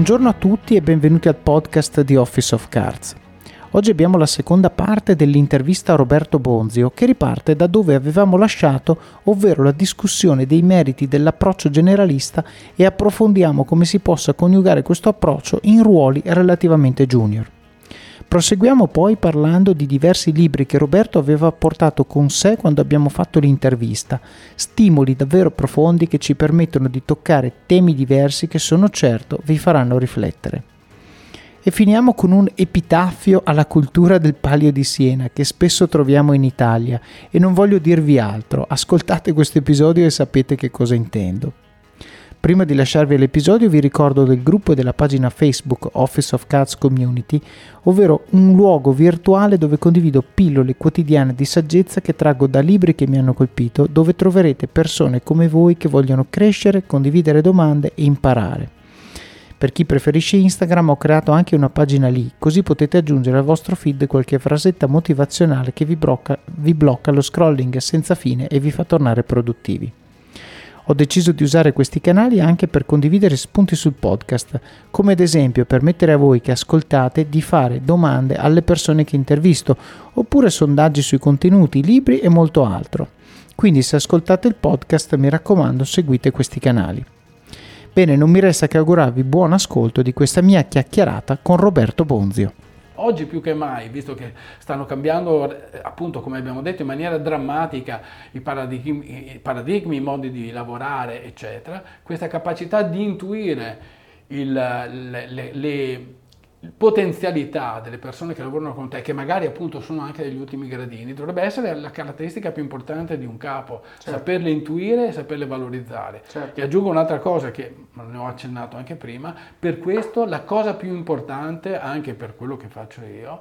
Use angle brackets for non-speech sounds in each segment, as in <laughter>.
Buongiorno a tutti e benvenuti al podcast di Office of Cards. Oggi abbiamo la seconda parte dell'intervista a Roberto Bonzio che riparte da dove avevamo lasciato, ovvero la discussione dei meriti dell'approccio generalista e approfondiamo come si possa coniugare questo approccio in ruoli relativamente junior. Proseguiamo poi parlando di diversi libri che Roberto aveva portato con sé quando abbiamo fatto l'intervista, stimoli davvero profondi che ci permettono di toccare temi diversi che sono certo vi faranno riflettere. E finiamo con un epitaffio alla cultura del palio di Siena che spesso troviamo in Italia e non voglio dirvi altro, ascoltate questo episodio e sapete che cosa intendo. Prima di lasciarvi l'episodio vi ricordo del gruppo e della pagina Facebook Office of Cards Community, ovvero un luogo virtuale dove condivido pillole quotidiane di saggezza che traggo da libri che mi hanno colpito, dove troverete persone come voi che vogliono crescere, condividere domande e imparare. Per chi preferisce Instagram ho creato anche una pagina lì, così potete aggiungere al vostro feed qualche frasetta motivazionale che vi blocca, vi blocca lo scrolling senza fine e vi fa tornare produttivi. Ho deciso di usare questi canali anche per condividere spunti sul podcast, come ad esempio permettere a voi che ascoltate di fare domande alle persone che intervisto, oppure sondaggi sui contenuti, libri e molto altro. Quindi se ascoltate il podcast mi raccomando seguite questi canali. Bene, non mi resta che augurarvi buon ascolto di questa mia chiacchierata con Roberto Bonzio oggi più che mai, visto che stanno cambiando, eh, appunto, come abbiamo detto, in maniera drammatica i paradigmi, i, paradigmi, i modi di lavorare, eccetera, questa capacità di intuire il, le, le, le potenzialità delle persone che lavorano con te, che magari appunto sono anche degli ultimi gradini, dovrebbe essere la caratteristica più importante di un capo, certo. saperle intuire e saperle valorizzare. Certo. E aggiungo un'altra cosa che ne ho accennato anche prima, per questo la cosa più importante, anche per quello che faccio io,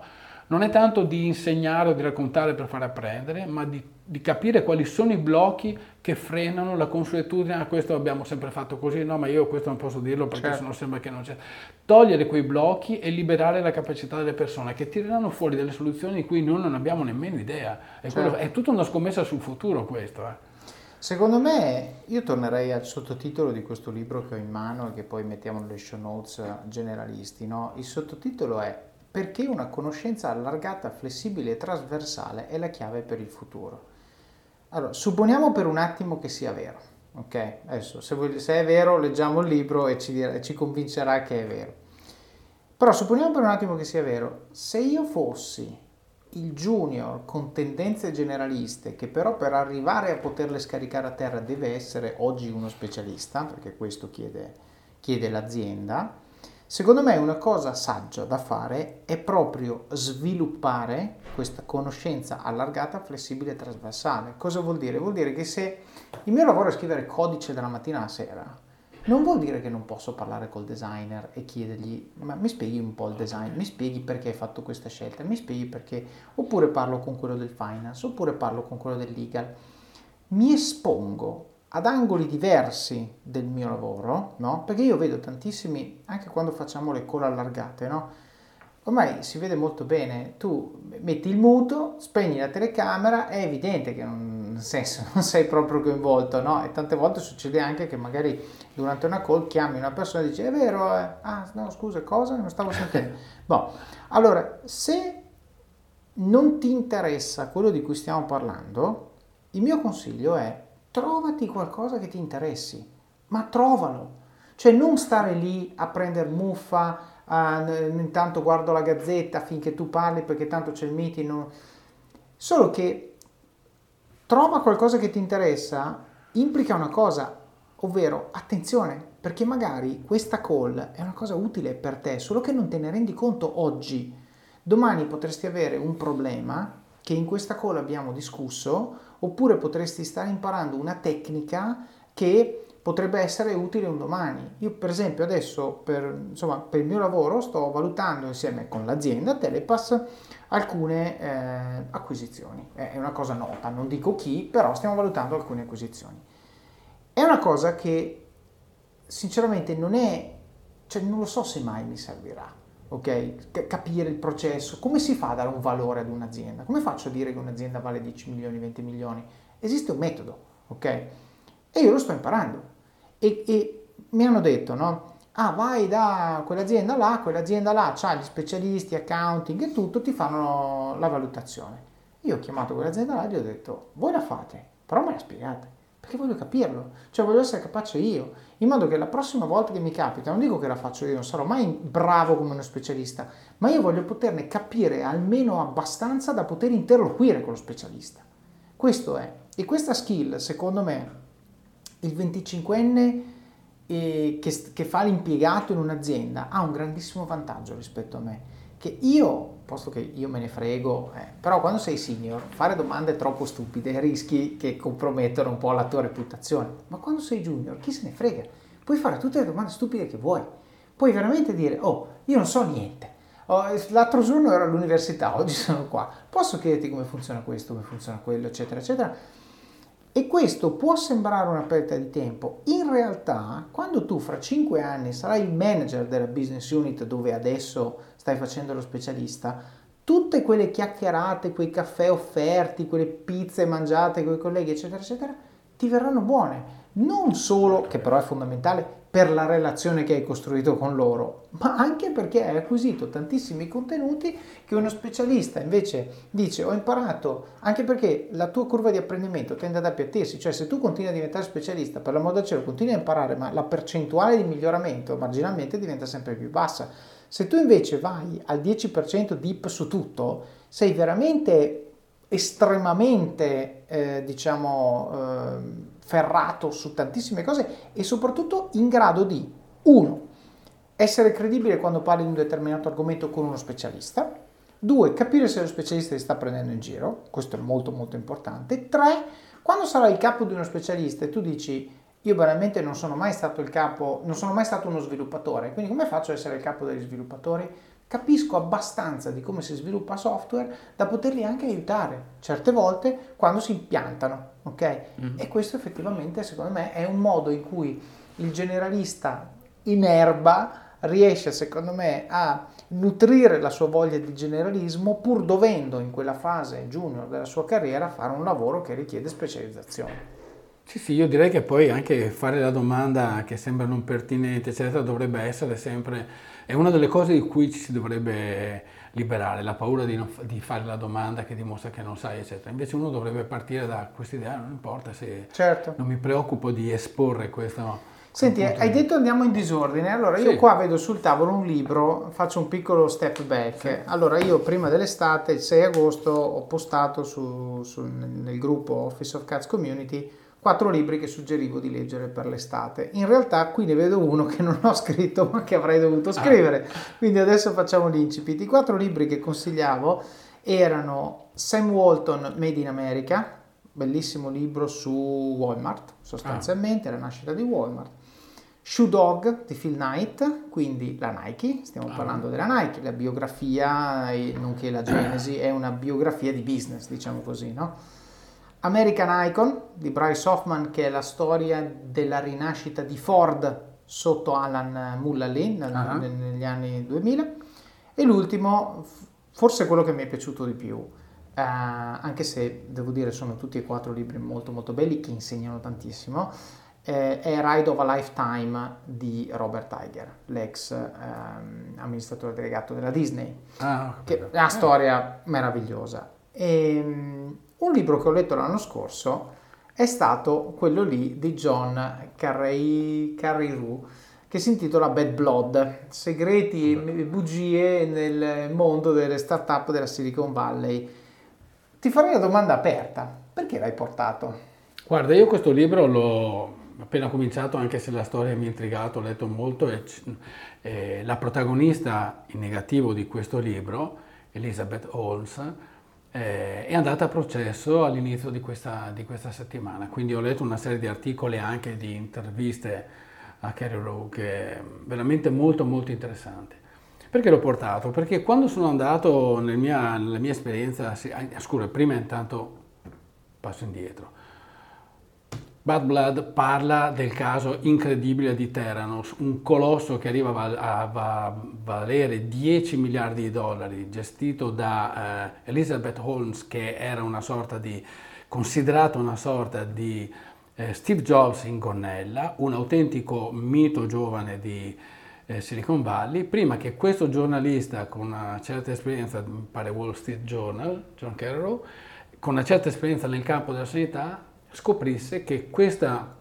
non è tanto di insegnare o di raccontare per far apprendere, ma di, di, capire quali sono i blocchi che frenano la consuetudine. Ah, questo abbiamo sempre fatto così, no, ma io questo non posso dirlo perché certo. sennò sembra che non c'è. Togliere quei blocchi e liberare la capacità delle persone che tireranno fuori delle soluzioni di cui noi non abbiamo nemmeno idea. È, certo. quello, è tutta una scommessa sul futuro questo. Eh. Secondo me, io tornerei al sottotitolo di questo libro che ho in mano e che poi mettiamo nelle show notes generalisti. No? Il sottotitolo è perché una conoscenza allargata, flessibile e trasversale è la chiave per il futuro. Allora, supponiamo per un attimo che sia vero, ok? Adesso, se, voi, se è vero, leggiamo il libro e ci, e ci convincerà che è vero. Però supponiamo per un attimo che sia vero, se io fossi il junior con tendenze generaliste che però per arrivare a poterle scaricare a terra deve essere oggi uno specialista, perché questo chiede, chiede l'azienda, Secondo me una cosa saggia da fare è proprio sviluppare questa conoscenza allargata, flessibile e trasversale. Cosa vuol dire? Vuol dire che se il mio lavoro è scrivere codice dalla mattina alla sera, non vuol dire che non posso parlare col designer e chiedergli ma mi spieghi un po' il design, mi spieghi perché hai fatto questa scelta, mi spieghi perché, oppure parlo con quello del finance, oppure parlo con quello del legal. Mi espongo ad angoli diversi del mio lavoro, no? Perché io vedo tantissimi, anche quando facciamo le call allargate, no? Ormai si vede molto bene, tu metti il muto, spegni la telecamera, è evidente che non, senso, <laughs> non sei proprio coinvolto, no? E tante volte succede anche che magari durante una call chiami una persona e dici è vero, eh? ah no scusa cosa, non stavo sentendo. <laughs> boh. Allora, se non ti interessa quello di cui stiamo parlando, il mio consiglio è trovati qualcosa che ti interessi, ma trovalo. Cioè non stare lì a prendere muffa, uh, intanto guardo la gazzetta finché tu parli perché tanto c'è il meeting. Solo che trova qualcosa che ti interessa implica una cosa, ovvero attenzione, perché magari questa call è una cosa utile per te, solo che non te ne rendi conto oggi. Domani potresti avere un problema che in questa call abbiamo discusso, oppure potresti stare imparando una tecnica che potrebbe essere utile un domani. Io per esempio adesso per, insomma, per il mio lavoro sto valutando insieme con l'azienda Telepass alcune eh, acquisizioni. È una cosa nota, non dico chi, però stiamo valutando alcune acquisizioni. È una cosa che sinceramente non è, cioè non lo so se mai mi servirà ok? capire il processo, come si fa a dare un valore ad un'azienda? Come faccio a dire che un'azienda vale 10 milioni, 20 milioni? Esiste un metodo, ok? E io lo sto imparando. E, e mi hanno detto, no? ah vai da quell'azienda là, quell'azienda là ha gli specialisti, accounting e tutto, ti fanno la valutazione. Io ho chiamato quell'azienda là e gli ho detto, voi la fate, però me la spiegate, perché voglio capirlo, cioè voglio essere capace io, in modo che la prossima volta che mi capita, non dico che la faccio io, non sarò mai bravo come uno specialista, ma io voglio poterne capire almeno abbastanza da poter interloquire con lo specialista. Questo è. E questa skill, secondo me, il 25enne eh, che, che fa l'impiegato in un'azienda ha un grandissimo vantaggio rispetto a me che io, posto che io me ne frego, eh, però quando sei senior, fare domande troppo stupide rischi che compromettono un po' la tua reputazione. Ma quando sei junior, chi se ne frega? Puoi fare tutte le domande stupide che vuoi. Puoi veramente dire, oh, io non so niente. Oh, l'altro giorno ero all'università, oggi sono qua. Posso chiederti come funziona questo, come funziona quello, eccetera, eccetera. E questo può sembrare una perdita di tempo. In realtà, quando tu fra 5 anni sarai il manager della business unit dove adesso stai facendo lo specialista, tutte quelle chiacchierate, quei caffè offerti, quelle pizze mangiate con i colleghi, eccetera, eccetera, ti verranno buone. Non solo, che però è fondamentale, per la relazione che hai costruito con loro, ma anche perché hai acquisito tantissimi contenuti che uno specialista invece dice ho imparato, anche perché la tua curva di apprendimento tende ad appiattirsi, cioè se tu continui a diventare specialista, per l'amor del cielo continui a imparare, ma la percentuale di miglioramento marginalmente diventa sempre più bassa. Se tu invece vai al 10% dip su tutto, sei veramente estremamente, eh, diciamo, eh, ferrato su tantissime cose e soprattutto in grado di, uno, essere credibile quando parli di un determinato argomento con uno specialista, due, capire se lo specialista ti sta prendendo in giro, questo è molto molto importante, tre, quando sarai il capo di uno specialista e tu dici io veramente non sono mai stato il capo, non sono mai stato uno sviluppatore, quindi come faccio ad essere il capo degli sviluppatori? Capisco abbastanza di come si sviluppa software da poterli anche aiutare certe volte quando si impiantano, ok? Mm. E questo effettivamente secondo me è un modo in cui il generalista in erba riesce secondo me a nutrire la sua voglia di generalismo pur dovendo in quella fase junior della sua carriera fare un lavoro che richiede specializzazione. Sì, sì, io direi che poi anche fare la domanda che sembra non pertinente, eccetera, dovrebbe essere sempre, è una delle cose di cui ci si dovrebbe liberare, la paura di, non, di fare la domanda che dimostra che non sai, eccetera. Invece uno dovrebbe partire da questa idea, non importa se certo. non mi preoccupo di esporre questo. Senti, hai detto andiamo in disordine, allora io sì. qua vedo sul tavolo un libro, faccio un piccolo step back. Sì. Allora io prima dell'estate, il 6 agosto, ho postato su, su, nel gruppo Office of Cats Community quattro libri che suggerivo di leggere per l'estate. In realtà qui ne vedo uno che non ho <laughs> scritto ma che avrei dovuto scrivere, quindi adesso facciamo l'incipit. I quattro libri che consigliavo erano Sam Walton Made in America, bellissimo libro su Walmart sostanzialmente, ah. la nascita di Walmart. Shoe Dog di Phil Knight, quindi la Nike, stiamo ah. parlando della Nike, la biografia, nonché la genesi, è una biografia di business, diciamo così, no? American Icon di Bryce Hoffman che è la storia della rinascita di Ford sotto Alan Mullally uh-huh. negli anni 2000 e l'ultimo forse quello che mi è piaciuto di più eh, anche se devo dire sono tutti e quattro libri molto molto belli che insegnano tantissimo eh, è Ride of a Lifetime di Robert Tiger l'ex ehm, amministratore delegato della Disney ah, che è una storia meravigliosa. E, ehm, un libro che ho letto l'anno scorso è stato quello lì di John Carreyrou che si intitola Bad Blood, segreti e bugie nel mondo delle start-up della Silicon Valley. Ti farei una domanda aperta, perché l'hai portato? Guarda, io questo libro l'ho appena cominciato, anche se la storia mi ha intrigato, ho letto molto, e, eh, la protagonista in negativo di questo libro, Elizabeth Holmes, eh, è andata a processo all'inizio di questa, di questa, settimana, quindi ho letto una serie di articoli e anche di interviste a Carrie Rowe che è veramente molto molto interessante. Perché l'ho portato? Perché quando sono andato nel mia, nella mia esperienza, scusa, prima intanto passo indietro, Bad Blood parla del caso incredibile di Theranos, un colosso che arriva a, valere 10 miliardi di dollari, gestito da eh, Elizabeth Holmes, che era una sorta di, considerata una sorta di eh, Steve Jobs in gonnella, un autentico mito giovane di, eh, Silicon Valley, prima che questo giornalista con una certa esperienza, pare Wall Street Journal, John Carroll, con una certa esperienza nel campo della sanità, scoprisse che questa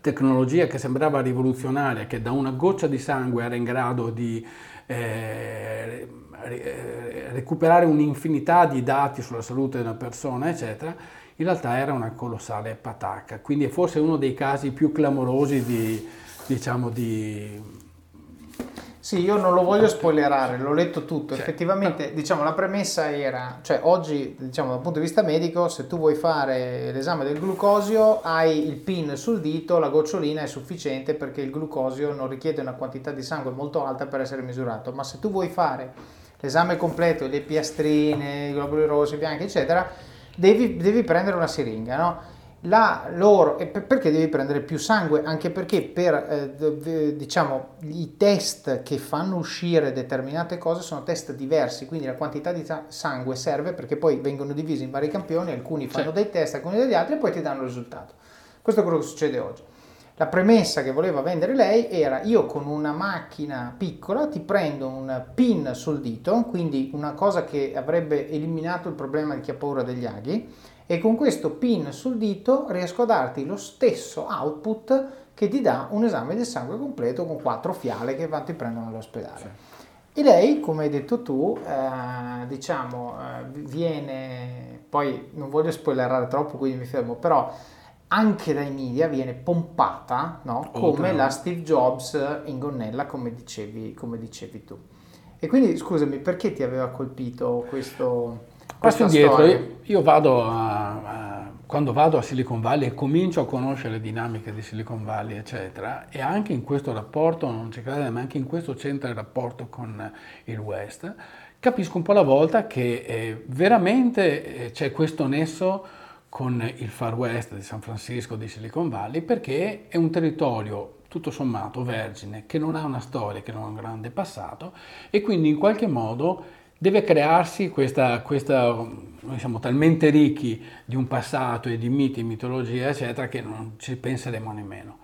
tecnologia che sembrava rivoluzionaria, che da una goccia di sangue era in grado di eh, recuperare un'infinità di dati sulla salute di una persona, eccetera, in realtà era una colossale patacca. Quindi è forse uno dei casi più clamorosi di, diciamo, di sì, io non lo voglio spoilerare, l'ho letto tutto. Cioè, Effettivamente, no. diciamo, la premessa era, cioè oggi, diciamo, dal punto di vista medico, se tu vuoi fare l'esame del glucosio, hai il PIN sul dito, la gocciolina è sufficiente perché il glucosio non richiede una quantità di sangue molto alta per essere misurato. Ma se tu vuoi fare l'esame completo, le piastrine, i globuli rossi, bianchi, eccetera, devi, devi prendere una siringa, no? La loro, perché devi prendere più sangue? Anche perché per eh, diciamo, i test che fanno uscire determinate cose sono test diversi, quindi la quantità di sangue serve perché poi vengono divisi in vari campioni, alcuni fanno sì. dei test, alcuni degli altri e poi ti danno il risultato. Questo è quello che succede oggi. La premessa che voleva vendere lei era io con una macchina piccola ti prendo un pin sul dito, quindi una cosa che avrebbe eliminato il problema di chi ha paura degli aghi e con questo pin sul dito riesco a darti lo stesso output che ti dà un esame del sangue completo con quattro fiale che ti prendono all'ospedale. Sì. E lei, come hai detto tu, eh, diciamo, eh, viene, poi non voglio spoilerare troppo, quindi mi fermo, però anche dai media viene pompata no? come oh, la Steve Jobs in gonnella, come dicevi, come dicevi tu. E quindi scusami, perché ti aveva colpito questo? Passo indietro, io, io vado a, a, quando vado a Silicon Valley e comincio a conoscere le dinamiche di Silicon Valley, eccetera, e anche in questo rapporto, non ci credete, ma anche in questo c'entra il rapporto con il West, capisco un po' alla volta che eh, veramente eh, c'è questo nesso con il Far West di San Francisco, di Silicon Valley, perché è un territorio tutto sommato vergine, che non ha una storia, che non ha un grande passato e quindi in qualche modo deve crearsi questa, questa, noi siamo talmente ricchi di un passato e di miti, mitologia, eccetera, che non ci penseremo nemmeno.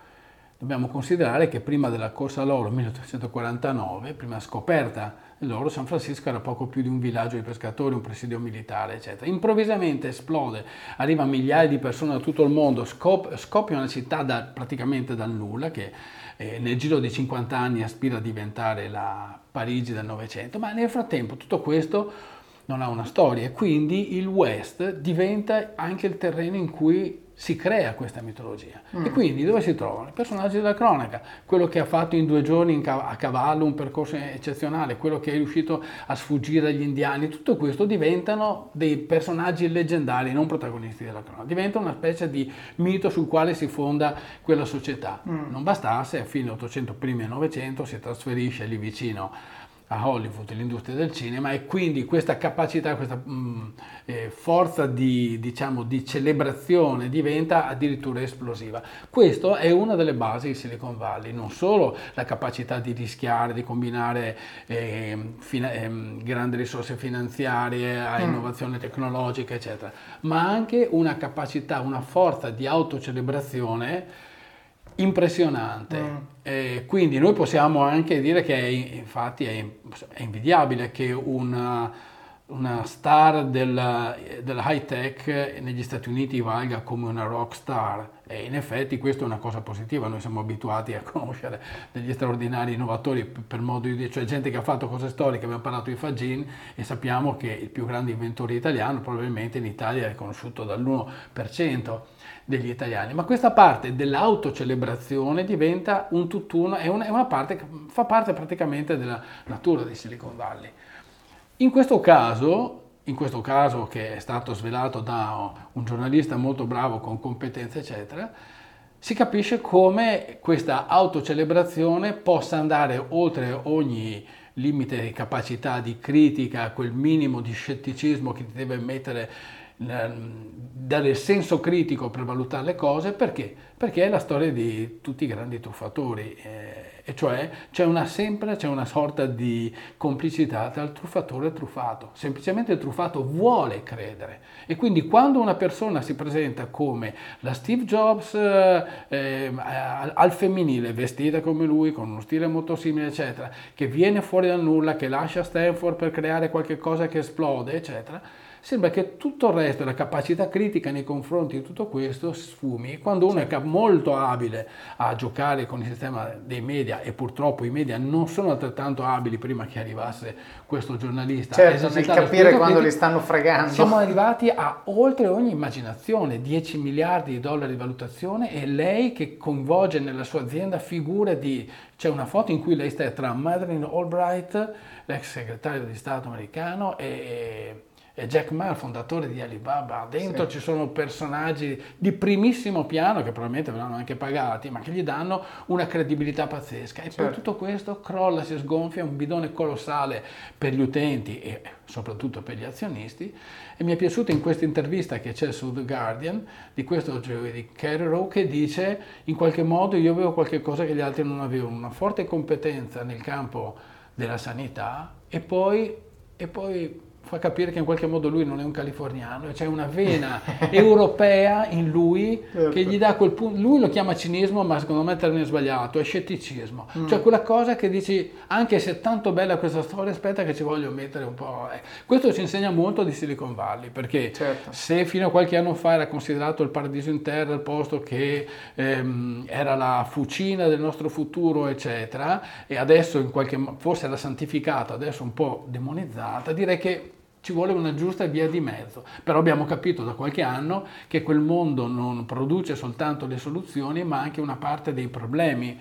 Dobbiamo considerare che prima della corsa all'oro, 1849, prima scoperta dell'oro, San Francisco era poco più di un villaggio di pescatori, un presidio militare, eccetera. Improvvisamente esplode, arriva migliaia di persone da tutto il mondo, scop- scoppia una città da, praticamente dal nulla, che eh, nel giro di 50 anni aspira a diventare la Parigi del Novecento, ma nel frattempo tutto questo non ha una storia e quindi il West diventa anche il terreno in cui si crea questa mitologia. Mm. E quindi dove si trovano? I personaggi della cronaca, quello che ha fatto in due giorni a cavallo un percorso eccezionale, quello che è riuscito a sfuggire agli indiani, tutto questo diventano dei personaggi leggendari, non protagonisti della cronaca, diventa una specie di mito sul quale si fonda quella società. Mm. Non bastasse, a fine 800, primi 900 si trasferisce lì vicino a Hollywood, l'industria del cinema e quindi questa capacità, questa mh, mm, eh, forza di, diciamo, di, celebrazione diventa addirittura esplosiva. Questo è una delle basi di Silicon Valley, non solo la capacità di rischiare, di combinare eh, fina- eh, grandi risorse finanziarie a mm. innovazione tecnologica, eccetera, ma anche una capacità, una forza di autocelebrazione impressionante. Mm. Eh, quindi noi possiamo anche dire che è, infatti è, è invidiabile che una, una star della, della, high tech negli Stati Uniti valga come una rock star e in effetti questa è una cosa positiva, noi siamo abituati a conoscere degli straordinari innovatori per modo di dire, cioè gente che ha fatto cose storiche, abbiamo parlato di Fagin e sappiamo che il più grande inventore italiano probabilmente in Italia è conosciuto dall'1% degli italiani, ma questa parte dell'autocelebrazione diventa un tutt'uno, è una, è una parte che fa parte praticamente della natura di Silicon Valley. In questo caso, in questo caso che è stato svelato da un giornalista molto bravo con competenze eccetera, si capisce come questa autocelebrazione possa andare oltre ogni limite di capacità di critica, quel minimo di scetticismo che ti deve mettere dare il senso critico per valutare le cose, perché? Perché è la storia di tutti i grandi truffatori. Eh, e cioè c'è una, sempre c'è una sorta di complicità tra il truffatore e il truffato. Semplicemente il truffato vuole credere e quindi quando una persona si presenta come la Steve Jobs eh, eh, al femminile, vestita come lui, con uno stile molto simile, eccetera, che viene fuori dal nulla, che lascia Stanford per creare qualche cosa che esplode, eccetera, sembra che tutto il resto, la capacità critica nei confronti di tutto questo sfumi. Quando uno è molto abile a giocare con il sistema dei media e purtroppo i media non sono altrettanto abili prima che arrivasse questo giornalista. Certo, nel capire quando li stanno fregando. Siamo arrivati a oltre ogni immaginazione, 10 miliardi di dollari di valutazione e lei che coinvolge nella sua azienda figure di... C'è una foto in cui lei sta tra Madeleine Albright, l'ex segretario di Stato americano, e e Jack Ma, il fondatore di Alibaba, dentro sì. ci sono personaggi di primissimo piano che probabilmente verranno anche pagati, ma che gli danno una credibilità pazzesca. E certo. poi tutto questo crolla, si sgonfia, un bidone colossale per gli utenti e soprattutto per gli azionisti. E mi è piaciuto in questa intervista che c'è su The Guardian di questo di Carrow che dice in qualche modo io avevo qualche cosa che gli altri non avevano, una forte competenza nel campo della sanità e poi, e poi fa capire che in qualche modo lui non è un californiano, c'è una vena <laughs> europea in lui certo. che gli dà quel punto, lui lo chiama cinismo ma secondo me è il termine sbagliato, è scetticismo, mm. cioè quella cosa che dici anche se è tanto bella questa storia aspetta che ci voglio mettere un po', eh. questo ci insegna molto di Silicon Valley perché certo. se fino a qualche anno fa era considerato il paradiso in terra, il posto che ehm, era la fucina del nostro futuro eccetera e adesso in qualche forse era santificata, adesso un po' demonizzata, direi che ci vuole una giusta via di mezzo, però abbiamo capito da qualche anno che quel mondo non produce soltanto le soluzioni, ma anche una parte dei problemi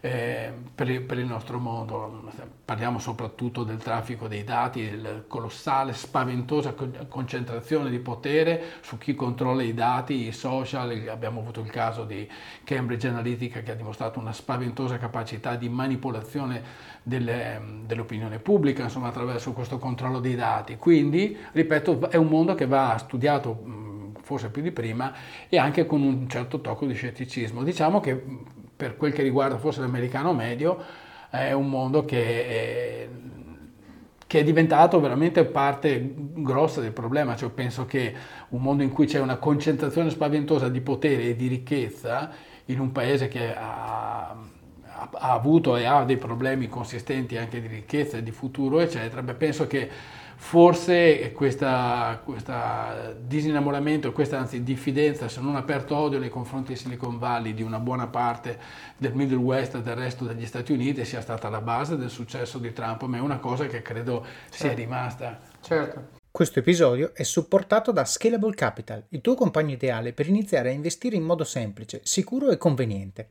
eh, per, il, per, il, nostro mondo. Parliamo soprattutto del traffico dei dati, della colossale, spaventosa concentrazione di potere su chi controlla i dati, i social. Abbiamo avuto il caso di Cambridge Analytica che ha dimostrato una spaventosa capacità di manipolazione delle, dell'opinione pubblica, insomma, attraverso questo controllo dei dati. Quindi, ripeto, è un mondo che va studiato forse più di prima e anche con un certo tocco di scetticismo. Diciamo che per quel che riguarda forse l'americano medio, è un mondo che è, che è diventato veramente parte grossa del problema. Cioè, penso che un mondo in cui c'è una concentrazione spaventosa di potere e di ricchezza in un paese che ha, ha avuto e ha dei problemi consistenti anche di ricchezza e di futuro, eccetera, beh, penso che forse questa, questa disinnamoramento, questa anzi diffidenza, se non aperto odio nei confronti di Silicon Valley di una buona parte del Middle West e del resto degli Stati Uniti sia stata la base del successo di Trump, ma è una cosa che credo sia certo. rimasta. Certo. Questo episodio è supportato da Scalable Capital, il tuo compagno ideale per iniziare a investire in modo semplice, sicuro e conveniente.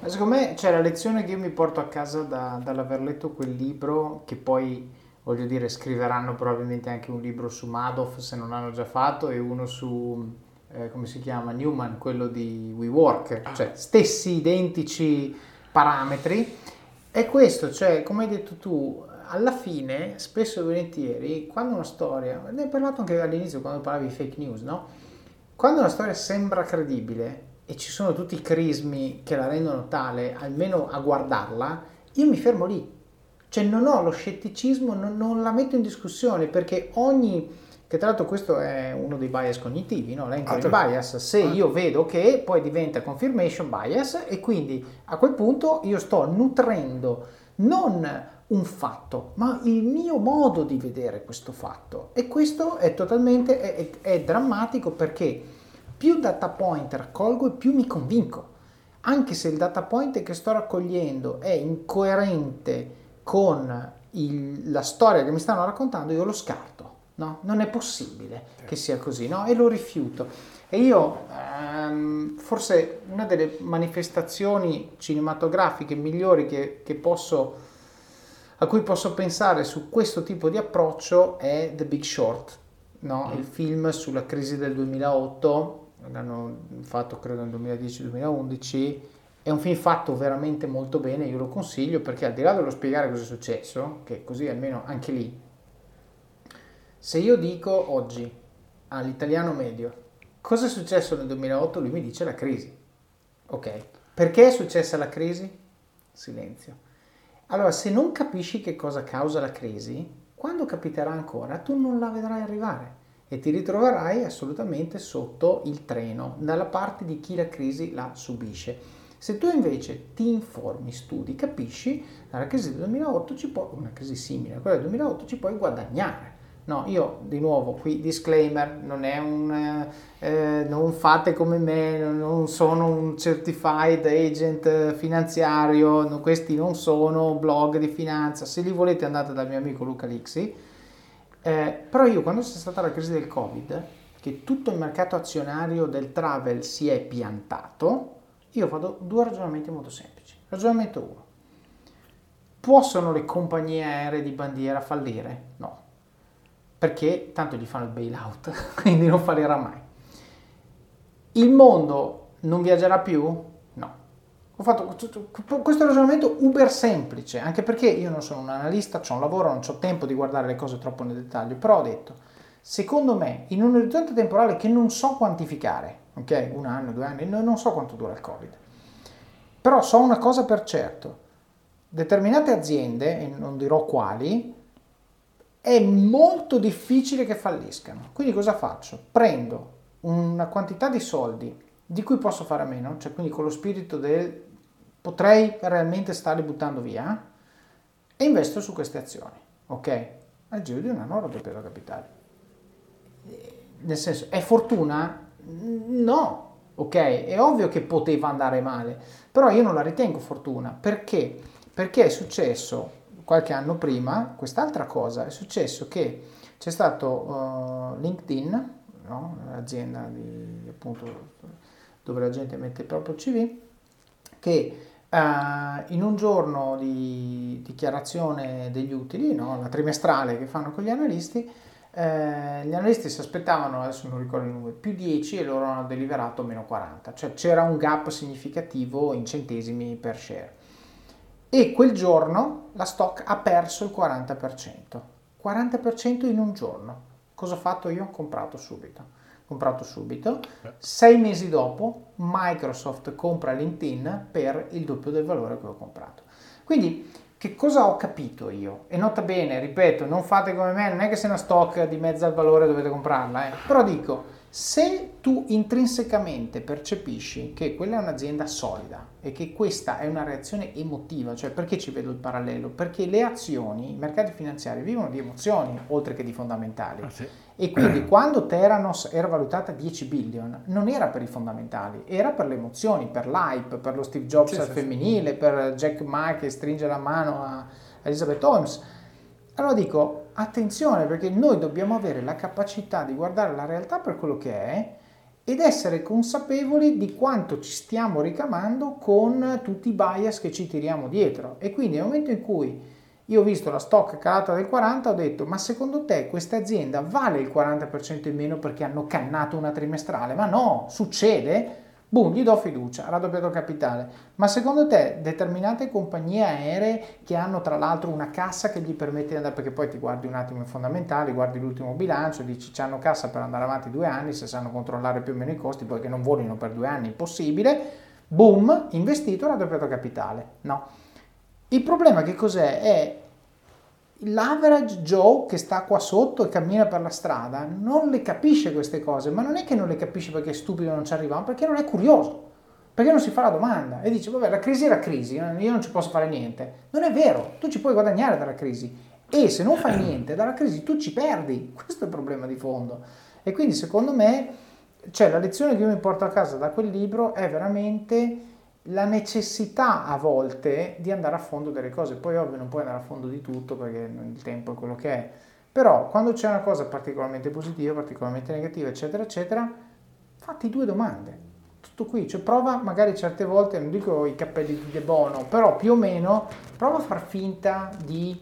Ma secondo me c'è la lezione che io mi porto a casa da, dall'aver letto quel libro, che poi voglio dire scriveranno probabilmente anche un libro su Madoff se non l'hanno già fatto e uno su, eh, come si chiama, Newman, quello di WeWork, ah. cioè stessi identici parametri. E questo, cioè, come hai detto tu, alla fine, spesso e volentieri, quando una storia, ne hai parlato anche all'inizio quando parlavi di fake news, no? Quando una storia sembra credibile, e ci sono tutti i crismi che la rendono tale, almeno a guardarla, io mi fermo lì. Cioè non ho lo scetticismo, non, non la metto in discussione perché ogni che tra l'altro questo è uno dei bias cognitivi, no? l'anchoring ah, bias, se ah. io vedo che poi diventa confirmation bias e quindi a quel punto io sto nutrendo non un fatto, ma il mio modo di vedere questo fatto e questo è totalmente è, è, è drammatico perché più data point raccolgo e più mi convinco, anche se il data point che sto raccogliendo è incoerente con il, la storia che mi stanno raccontando, io lo scarto No, non è possibile che sia così, no? E lo rifiuto. E io, ehm, forse una delle manifestazioni cinematografiche migliori che, che posso, a cui posso pensare su questo tipo di approccio è The Big Short, no? mm. il film sulla crisi del 2008, l'hanno fatto credo nel 2010-2011, è un film fatto veramente molto bene, io lo consiglio perché al di là dello spiegare cosa è successo, che così almeno anche lì se io dico oggi all'italiano medio cosa è successo nel 2008, lui mi dice la crisi. Ok, perché è successa la crisi? Silenzio. Allora, se non capisci che cosa causa la crisi, quando capiterà ancora, tu non la vedrai arrivare e ti ritroverai assolutamente sotto il treno, dalla parte di chi la crisi la subisce. Se tu invece ti informi, studi, capisci, dalla crisi del 2008 ci può, una crisi simile a quella del 2008 ci puoi guadagnare. No, io di nuovo qui disclaimer, non è un eh, eh, non fate come me, non sono un certified agent finanziario, no, questi non sono blog di finanza, se li volete andate dal mio amico Luca Lixi. Eh, però io quando c'è stata la crisi del Covid, che tutto il mercato azionario del travel si è piantato, io vado due ragionamenti molto semplici. Ragionamento 1. Possono le compagnie aeree di bandiera fallire? No perché tanto gli fanno il bailout, <laughs> quindi non fallirà mai. Il mondo non viaggerà più? Ho fatto questo ragionamento uber semplice, anche perché io non sono un analista, ho un lavoro, non ho tempo di guardare le cose troppo nel dettaglio, però ho detto, secondo me, in un orizzonte temporale che non so quantificare, ok? Un anno, due anni, non so quanto dura il Covid, però so una cosa per certo, determinate aziende, e non dirò quali, è molto difficile che falliscano. Quindi cosa faccio? Prendo una quantità di soldi di cui posso fare a meno, cioè quindi con lo spirito del potrei realmente starli buttando via e investo su queste azioni, ok? Al giro di un anno ho raddoppiato capitale. Nel senso, è fortuna? No, ok? È ovvio che poteva andare male, però io non la ritengo fortuna. Perché? Perché è successo qualche anno prima quest'altra cosa, è successo che c'è stato uh, LinkedIn, no? l'azienda di, appunto, dove la gente mette il proprio CV, che uh, in un giorno di dichiarazione degli utili, no? la trimestrale che fanno con gli analisti, eh, gli analisti si aspettavano, adesso non ricordo il numero, più 10 e loro hanno deliberato meno 40, cioè c'era un gap significativo in centesimi per share e quel giorno la stock ha perso il 40%. 40% in un giorno. Cosa ho fatto io? Ho comprato subito. Comprato subito. Sei mesi dopo Microsoft compra LinkedIn per il doppio del valore che ho comprato. Quindi che cosa ho capito io? E nota bene, ripeto, non fate come me, non è che se una stock di mezzo al valore dovete comprarla, eh. però dico, se tu intrinsecamente percepisci che quella è un'azienda solida e che questa è una reazione emotiva, cioè perché ci vedo il parallelo? Perché le azioni, i mercati finanziari vivono di emozioni oltre che di fondamentali. Ah, sì. E quindi <clears throat> quando Theranos era valutata 10 billion, non era per i fondamentali, era per le emozioni, per l'hype, per lo Steve Jobs sì, femminile, sì. per Jack Ma che stringe la mano a Elizabeth Holmes allora dico, attenzione perché noi dobbiamo avere la capacità di guardare la realtà per quello che è ed essere consapevoli di quanto ci stiamo ricamando con tutti i bias che ci tiriamo dietro. E quindi nel momento in cui io ho visto la stock calata del 40, ho detto, ma secondo te questa azienda vale il 40% in meno perché hanno cannato una trimestrale? Ma no, succede? Boom, gli do fiducia, raddoppiato il capitale. Ma secondo te determinate compagnie aeree che hanno tra l'altro una cassa che gli permette di andare, perché poi ti guardi un attimo i fondamentali, guardi l'ultimo bilancio, dici hanno cassa per andare avanti due anni, se sanno controllare più o meno i costi, poi che non volino per due anni, impossibile, boom, investito, raddoppiato capitale. No. Il problema che cos'è? È l'average Joe che sta qua sotto e cammina per la strada non le capisce queste cose, ma non è che non le capisce perché è stupido e non ci arriva, ma perché non è curioso, perché non si fa la domanda e dice, vabbè, la crisi è la crisi, io non ci posso fare niente. Non è vero, tu ci puoi guadagnare dalla crisi e se non fai niente dalla crisi tu ci perdi, <laughs> questo è il problema di fondo. E quindi secondo me, cioè, la lezione che io mi porto a casa da quel libro è veramente la necessità a volte di andare a fondo delle cose. Poi ovvio non puoi andare a fondo di tutto perché il tempo è quello che è. Però quando c'è una cosa particolarmente positiva, particolarmente negativa, eccetera, eccetera, fatti due domande. Tutto qui, cioè prova magari certe volte, non dico i cappelli di De Bono, però più o meno prova a far finta di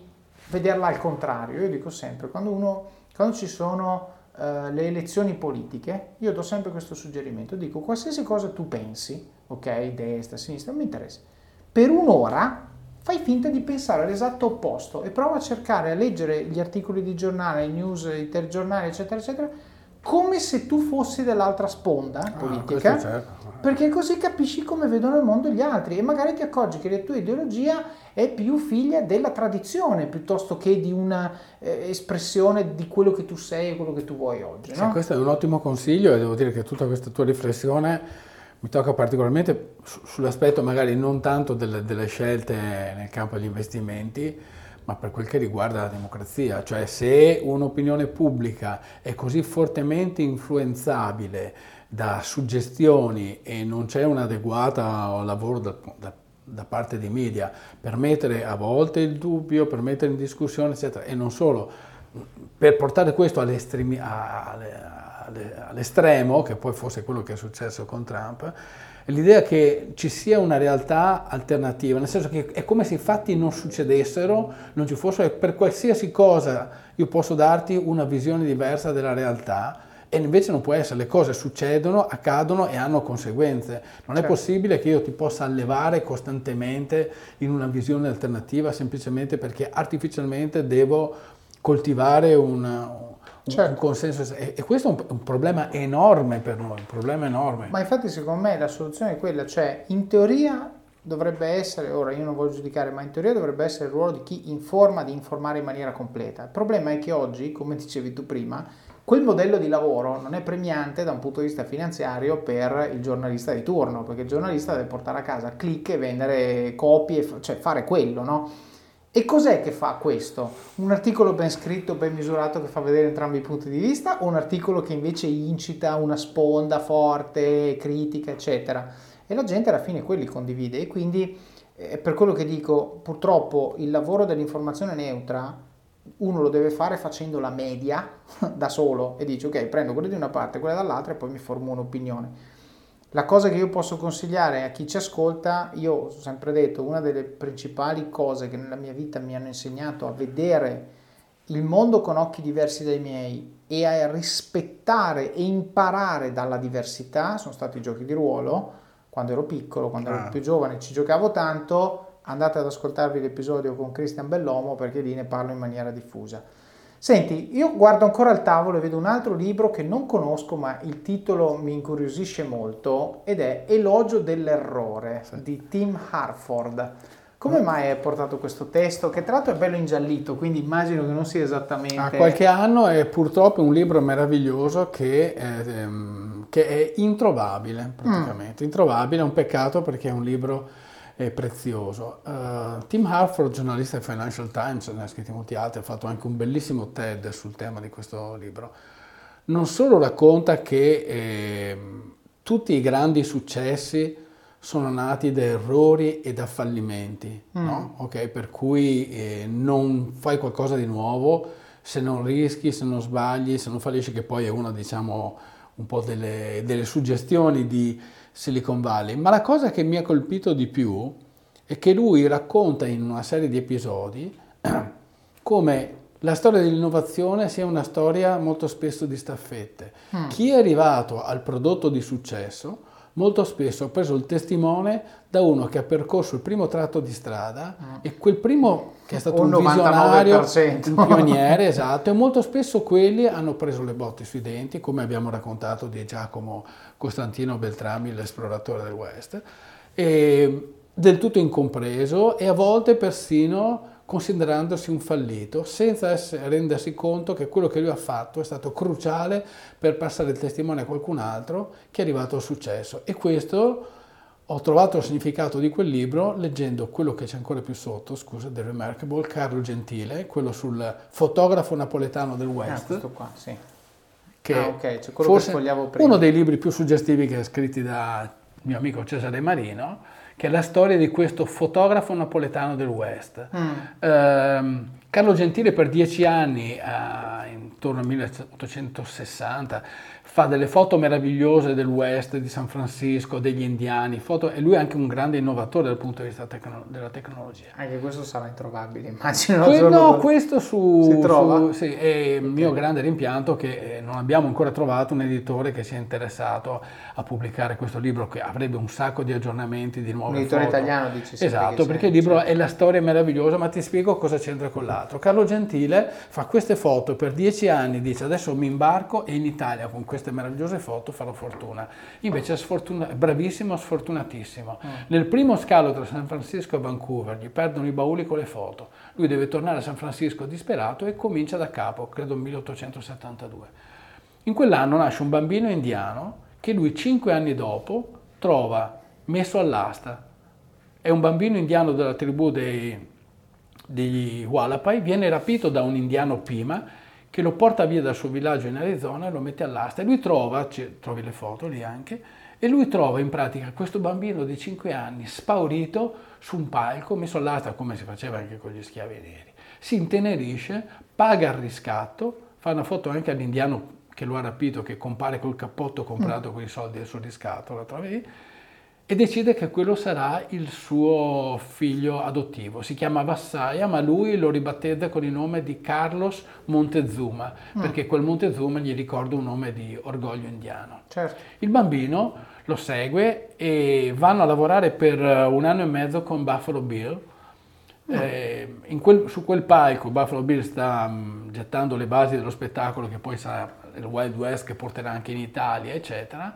vederla al contrario. Io dico sempre, quando, uno, quando ci sono uh, le elezioni politiche, io do sempre questo suggerimento, dico qualsiasi cosa tu pensi, ok, destra, sinistra, non mi interessa. Per un'ora fai finta di pensare all'esatto opposto e prova a cercare, a leggere gli articoli di giornale, i news, i telegiornali, eccetera, eccetera, come se tu fossi dell'altra sponda ah, politica, certo. perché così capisci come vedono il mondo gli altri e magari ti accorgi che la tua ideologia è più figlia della tradizione piuttosto che di una eh, espressione di quello che tu sei e quello che tu vuoi oggi. No? Sì, questo è un ottimo consiglio e devo dire che tutta questa tua riflessione mi tocca particolarmente sull'aspetto magari non tanto delle, delle, scelte nel campo degli investimenti, ma per quel che riguarda la democrazia, cioè se un'opinione pubblica è così fortemente influenzabile da suggestioni e non c'è un adeguato lavoro da, da, da parte dei media per mettere a volte il dubbio, per mettere in discussione, eccetera, e non solo, per portare questo alle, all'estremo, che poi fosse quello che è successo con Trump, l'idea che ci sia una realtà alternativa, nel senso che è come se i fatti non succedessero, non ci fossero, e per qualsiasi cosa io posso darti una visione diversa della realtà, e invece non può essere, le cose succedono, accadono e hanno conseguenze. Non certo. è possibile che io ti possa allevare costantemente in una visione alternativa semplicemente perché artificialmente devo coltivare una, certo. un consenso. E, questo è un, un, problema enorme per noi, un problema enorme. Ma infatti secondo me la soluzione è quella, cioè in teoria dovrebbe essere, ora io non voglio giudicare, ma in teoria dovrebbe essere il ruolo di chi informa, di informare in maniera completa. Il problema è che oggi, come dicevi tu prima, quel modello di lavoro non è premiante da un punto di vista finanziario per il giornalista di turno, perché il giornalista deve portare a casa click e vendere copie, cioè fare quello, no? E cos'è che fa questo? Un articolo ben scritto, ben misurato che fa vedere entrambi i punti di vista o un articolo che invece incita una sponda forte, critica, eccetera? E la gente alla fine quelli condivide e quindi è per quello che dico, purtroppo il lavoro dell'informazione neutra uno lo deve fare facendo la media <laughs> da solo e dice ok, prendo quella di una parte, quella dall'altra e poi mi formo un'opinione. La cosa che io posso consigliare a chi ci ascolta, io ho sempre detto, una delle principali cose che nella mia vita mi hanno insegnato a vedere il mondo con occhi diversi dai miei e a rispettare e imparare dalla diversità sono stati i giochi di ruolo. Quando ero piccolo, quando ah. ero più giovane, ci giocavo tanto. Andate ad ascoltarvi l'episodio con Cristian Bellomo perché lì ne parlo in maniera diffusa. Senti, io guardo ancora al tavolo e vedo un altro libro che non conosco, ma il titolo mi incuriosisce molto ed è Elogio dell'errore sì. di Tim Harford. Come mai hai portato questo testo? Che tra l'altro è bello ingiallito, quindi immagino che non sia esattamente... Ha qualche anno è purtroppo un libro meraviglioso che è, ehm, che è introvabile praticamente. Mm. Introvabile, è un peccato perché è un libro prezioso. Uh, Tim Harford, giornalista del Financial Times, ne ha scritti molti altri, ha fatto anche un bellissimo TED sul tema di questo libro. Non solo racconta che eh, tutti i grandi successi sono nati da errori e da fallimenti, mm. no? okay? per cui eh, non fai qualcosa di nuovo se non rischi, se non sbagli, se non fallisci, che poi è una, diciamo, un po' delle, delle suggestioni di Silicon Valley, ma la cosa che mi ha colpito di più è che lui racconta in una serie di episodi <clears throat> come la storia dell'innovazione sia una storia molto spesso di staffette. Mm. Chi è arrivato al prodotto di successo molto spesso ho preso il testimone da uno che ha percorso il primo tratto di strada mm. e quel primo che è stato un, un visionario, un pioniere, esatto, e molto spesso quelli hanno preso le botte sui denti, come abbiamo raccontato di Giacomo Costantino Beltrami, l'esploratore del West, del tutto incompreso e a volte persino considerandosi un fallito, senza essere, rendersi conto che quello che lui ha fatto è stato cruciale per passare il testimone a qualcun altro che è arrivato al successo. E questo ho trovato il significato di quel libro leggendo quello che c'è ancora più sotto, scusa, The Remarkable, Carlo Gentile, quello sul fotografo napoletano del West. Ah, questo qua, sì. Che ah, okay. cioè forse uno dei libri più suggestivi che ha scritti da mio amico Cesare Marino, che è la storia di questo fotografo napoletano del West. Mm. Eh, Carlo Gentile per dieci anni, eh, intorno al 1860, fa delle foto meravigliose del West, di San Francisco, degli indiani, foto, e lui è anche un grande innovatore dal punto di vista tecno, della tecnologia. Anche questo sarà introvabile, <laughs> immagino. Que- no, questo su... Si trova? Su, sì, è il mio grande rimpianto che eh, non abbiamo ancora trovato un editore che sia interessato a pubblicare questo libro, che avrebbe un sacco di aggiornamenti, di nuove un editore foto. italiano, dice. Esatto, perché il libro è la storia meravigliosa, ma ti spiego cosa c'entra con l'altro. Carlo Gentile fa queste foto per dieci anni, dice adesso mi imbarco e in Italia con queste queste meravigliose foto farò fortuna. Invece è, sfortuna- bravissimo, sfortunatissimo. Mm. Nel primo scalo tra San Francisco e Vancouver gli perdono i bauli con le foto. Lui deve tornare a San Francisco disperato e comincia da capo, credo 1872. In quell'anno nasce un bambino indiano che lui cinque anni dopo trova messo all'asta. È un bambino indiano della tribù dei, degli Wallapai, viene rapito da un indiano Pima che lo porta via dal suo villaggio in Arizona e lo mette all'asta e lui trova, trovi le foto lì anche, e lui trova in pratica questo bambino di 5 anni spaurito su un palco, messo all'asta come si faceva anche con gli schiavi neri. Si intenerisce, paga il riscatto, fa una foto anche all'indiano che lo ha rapito, che compare col cappotto comprato mm. con i soldi del suo riscatto, la trovi? E decide che quello sarà il suo figlio adottivo. Si chiama Vassaia, ma lui lo ribattezza con il nome di Carlos Montezuma, mm. perché quel Montezuma gli ricorda un nome di orgoglio indiano. Certo. Il bambino lo segue e vanno a lavorare per un anno e mezzo con Buffalo Bill. Mm. Eh, quel, su quel palco Buffalo Bill sta um, gettando le basi dello spettacolo che poi sarà il Wild West che porterà anche in Italia, eccetera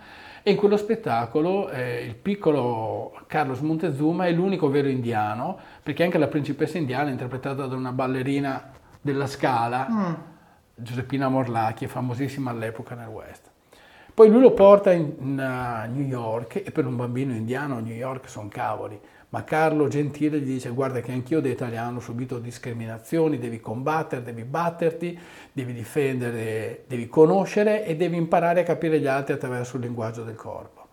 e in quello spettacolo eh, il piccolo Carlos Montezuma è l'unico vero indiano, perché anche la principessa indiana è interpretata da una ballerina della Scala, mm. Giuseppina Morlacchi, famosissima all'epoca nel West. Poi lui lo porta in, in uh, New York e per un bambino indiano New York sono cavoli ma Carlo Gentile gli dice guarda che anch'io da italiano ho subito discriminazioni, devi combattere, devi batterti, devi difendere, devi conoscere e devi imparare a capire gli altri attraverso il linguaggio del corpo.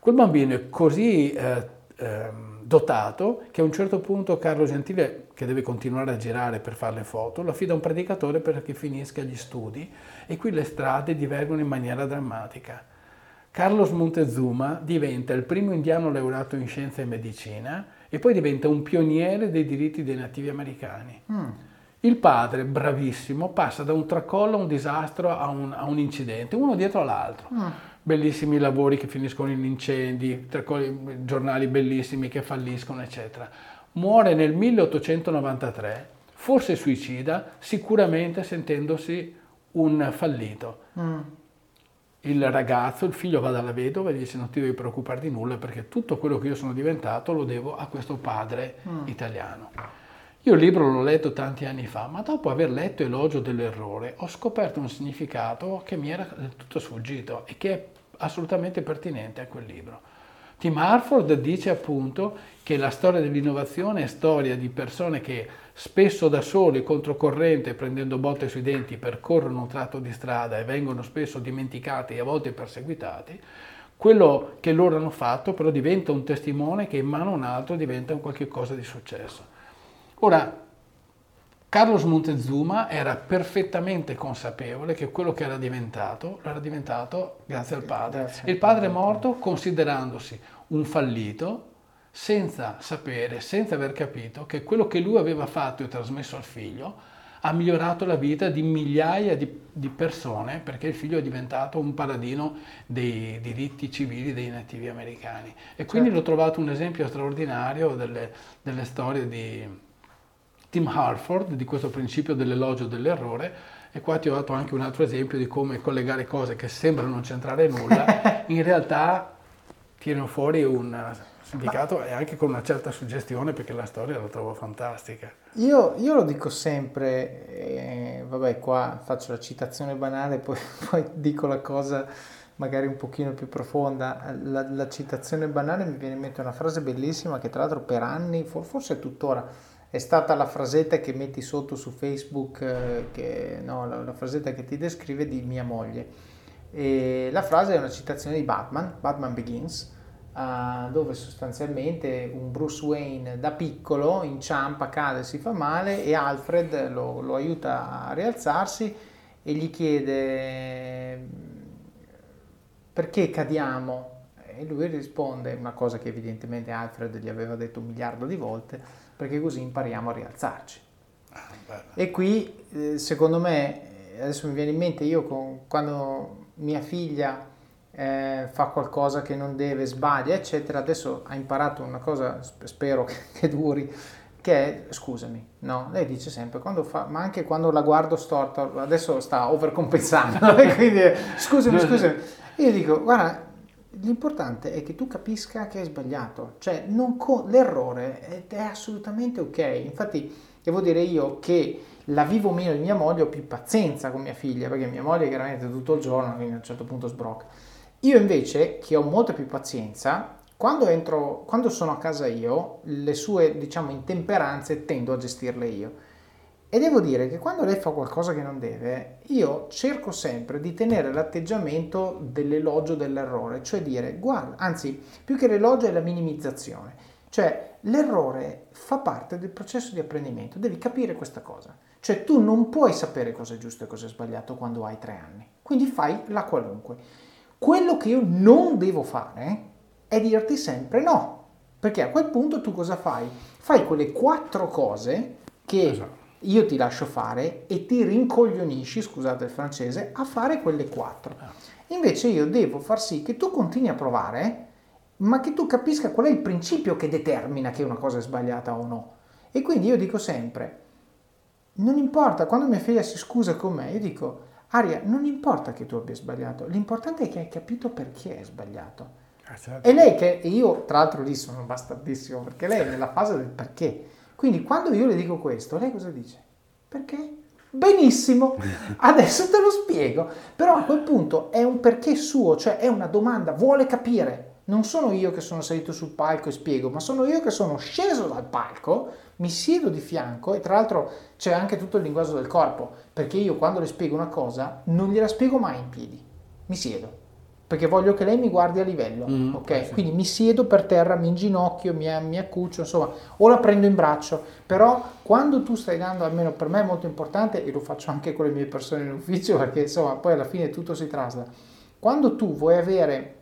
Quel bambino è così eh, eh, dotato che a un certo punto Carlo Gentile, che deve continuare a girare per fare le foto, lo affida a un predicatore perché finisca gli studi e qui le strade divergono in maniera drammatica. Carlos Montezuma diventa il primo indiano laureato in scienza e medicina e poi diventa un pioniere dei diritti dei nativi americani. Mm. Il padre, bravissimo, passa da un tracollo a un disastro a un, a un incidente, uno dietro l'altro. Mm. Bellissimi lavori che finiscono in incendi, tracolli, giornali bellissimi che falliscono, eccetera. Muore nel 1893, forse suicida, sicuramente sentendosi un fallito. Mm il ragazzo, il figlio va dalla vedova e dice non ti devi preoccupare di nulla perché tutto quello che io sono diventato lo devo a questo padre mm. italiano. Io il libro l'ho letto tanti anni fa, ma dopo aver letto Elogio dell'errore ho scoperto un significato che mi era del tutto sfuggito e che è assolutamente pertinente a quel libro. Tim Harford dice appunto che la storia dell'innovazione è storia di persone che spesso da soli, controcorrente, prendendo botte sui denti, percorrono un tratto di strada e vengono spesso dimenticati e a volte perseguitati, quello che loro hanno fatto però diventa un testimone che in mano a un altro diventa un qualche cosa di successo. Ora, Carlos Montezuma era perfettamente consapevole che quello che era diventato, l'era diventato grazie al padre. Grazie. Il padre è morto considerandosi un fallito, senza sapere, senza aver capito che quello che lui aveva fatto e trasmesso al figlio ha migliorato la vita di migliaia di, di, persone perché il figlio è diventato un paladino dei diritti civili dei nativi americani. E quindi certo. l'ho trovato un esempio straordinario delle, delle storie di Tim Harford, di questo principio dell'elogio dell'errore. E qua ti ho dato anche un altro esempio di come collegare cose che sembrano non c'entrare nulla, <laughs> in realtà tirano fuori un significato e anche con una certa suggestione perché la storia la trovo fantastica. Io, io lo dico sempre, eh, vabbè qua faccio la citazione banale, <laughs> poi, poi, dico la cosa magari un pochino più profonda. La, la, citazione banale mi viene in mente una frase bellissima che tra l'altro per anni, forse tuttora, è stata la frasetta che metti sotto su Facebook, eh, che, no, la, la frasetta che ti descrive di mia moglie. E la frase è una citazione di Batman, Batman Begins, uh, dove sostanzialmente un Bruce Wayne da piccolo inciampa, cade, si fa male e Alfred lo, lo aiuta a rialzarsi e gli chiede perché cadiamo e lui risponde una cosa che evidentemente Alfred gli aveva detto un miliardo di volte, perché così impariamo a rialzarci. Ah, e qui, eh, secondo me, adesso mi viene in mente, io con, quando mia figlia eh, fa qualcosa che non deve, sbaglia, eccetera. Adesso ha imparato una cosa, spero <laughs> che, che duri, che è, scusami, no, lei dice sempre, quando fa, ma anche quando la guardo storta, adesso sta overcompensando, <laughs> quindi scusami, scusami. Io dico, guarda, l'importante è che tu capisca che hai sbagliato, cioè co- l'errore è, è, assolutamente ok. Infatti, devo dire io che la vivo meno di mia moglie, ho più pazienza con mia figlia, perché mia moglie chiaramente tutto il giorno, quindi a un certo punto sbrocca io invece, che ho molta più pazienza, quando, entro, quando sono a casa io, le sue diciamo, intemperanze tendo a gestirle io. E devo dire che quando lei fa qualcosa che non deve, io cerco sempre di tenere l'atteggiamento dell'elogio dell'errore, cioè dire, guarda, anzi, più che l'elogio è la minimizzazione. Cioè, l'errore fa parte del processo di apprendimento, devi capire questa cosa. Cioè, tu non puoi sapere cosa è giusto e cosa è sbagliato quando hai tre anni. Quindi fai la qualunque. Quello che io non devo fare è dirti sempre no, perché a quel punto tu cosa fai? Fai quelle quattro cose che esatto. io ti lascio fare e ti rincoglionisci, scusate il francese, a fare quelle quattro. Ah. Invece io devo far sì che tu continui a provare, ma che tu capisca qual è il principio che determina che una cosa è sbagliata o no. E quindi io dico sempre, non importa, quando mia figlia si scusa con me, io dico, Aria, non importa che tu abbia sbagliato, l'importante è che hai capito perché hai sbagliato. Ah, certo. E lei che e io tra l'altro lì sono bastardissimo perché lei è nella fase del perché. Quindi quando io le dico questo, lei cosa dice? Perché? Benissimo, <laughs> adesso te lo spiego. Però a quel punto è un perché suo, cioè è una domanda, vuole capire. Non sono io che sono salito sul palco e spiego, ma sono io che sono sceso dal palco mi siedo di fianco e tra l'altro c'è anche tutto il linguaggio del corpo, perché io quando le spiego una cosa non gliela spiego mai in piedi, mi siedo, perché voglio che lei mi guardi a livello, mm, ok? Sì. Quindi mi siedo per terra, mi inginocchio, mi, mi accuccio, insomma, o la prendo in braccio, però quando tu stai dando, almeno per me è molto importante, e lo faccio anche con le mie persone in ufficio, <laughs> perché insomma poi alla fine tutto si trasla, quando tu vuoi avere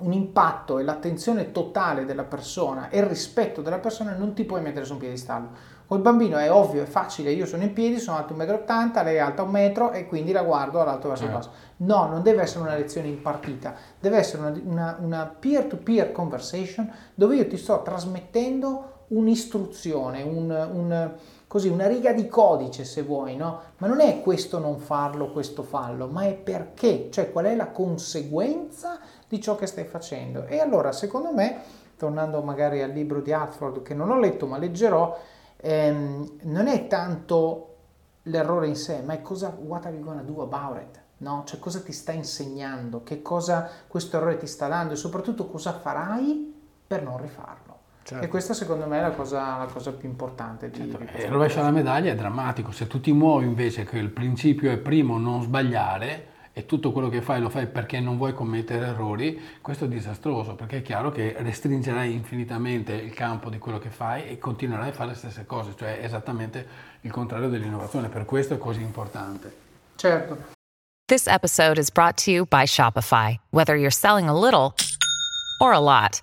un impatto e l'attenzione totale della persona e il rispetto della persona non ti puoi mettere su un piedistallo. Col bambino è ovvio, è facile, io sono in piedi, sono alto 1,80 m, lei è alta un metro e quindi la guardo all'alto verso il basso. No, non deve essere una lezione impartita, deve essere una, una, una peer-to-peer conversation dove io ti sto trasmettendo un'istruzione, un, un, così, una riga di codice se vuoi, no? Ma non è questo non farlo, questo fallo, ma è perché, cioè qual è la conseguenza di ciò che stai facendo. E allora, secondo me, tornando magari al libro di Hartford che non ho letto ma leggerò, ehm, non è tanto l'errore in sé, ma è cosa what are you gonna do about it? No? Cioè cosa ti sta insegnando, che cosa questo errore ti sta dando e soprattutto cosa farai per non rifarlo. Certo. E questa secondo me è la cosa, la cosa più importante. Di, certo. di il rovescio della medaglia è drammatico, se tu ti muovi invece che il principio è primo non sbagliare, e tutto quello che fai lo fai perché non vuoi commettere errori, questo è disastroso perché è chiaro che restringerai infinitamente il campo di quello che fai e continuerai a fare le stesse cose, cioè esattamente il contrario dell'innovazione, per questo è così importante. Certo. This episode is brought to you by Shopify. Whether you're selling a little or a lot,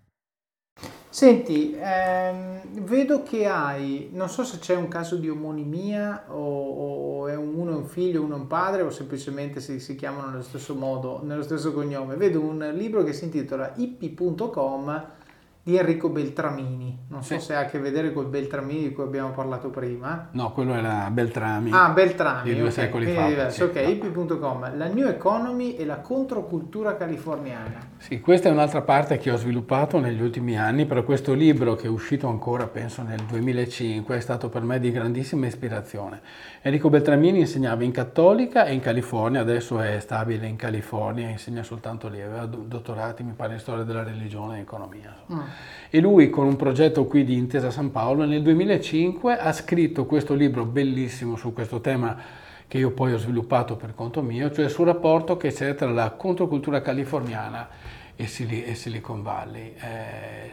Senti, ehm, vedo che hai, non so se c'è un caso di omonimia o, o è un, uno è un figlio, uno è un padre o semplicemente si, si chiamano nello stesso modo, nello stesso cognome. Vedo un libro che si intitola ippi.com di Enrico Beltramini. Non so Sì. se ha a che vedere col Beltramini di cui abbiamo parlato prima. No, quello era Beltrami. Ah, Beltrami, Di due ok, secoli quindi fa, diverso. sì. Ok, ip.com, la New Economy e la controcultura californiana. Sì, questa è un'altra parte che ho sviluppato negli ultimi anni, però questo libro che è uscito ancora, penso nel 2005, è stato per me di grandissima ispirazione. Enrico Beltramini insegnava in Cattolica e in California, adesso è stabile in California, insegna soltanto lì, aveva do- dottorati, mi pare, in storia della religione e economia. insomma. E lui con un progetto qui di Intesa San Paolo nel 2005 ha scritto questo libro bellissimo su questo tema che io poi ho sviluppato per conto mio, cioè sul rapporto che c'è tra la controcultura californiana e, Sili- e Silicon Valley. Eh,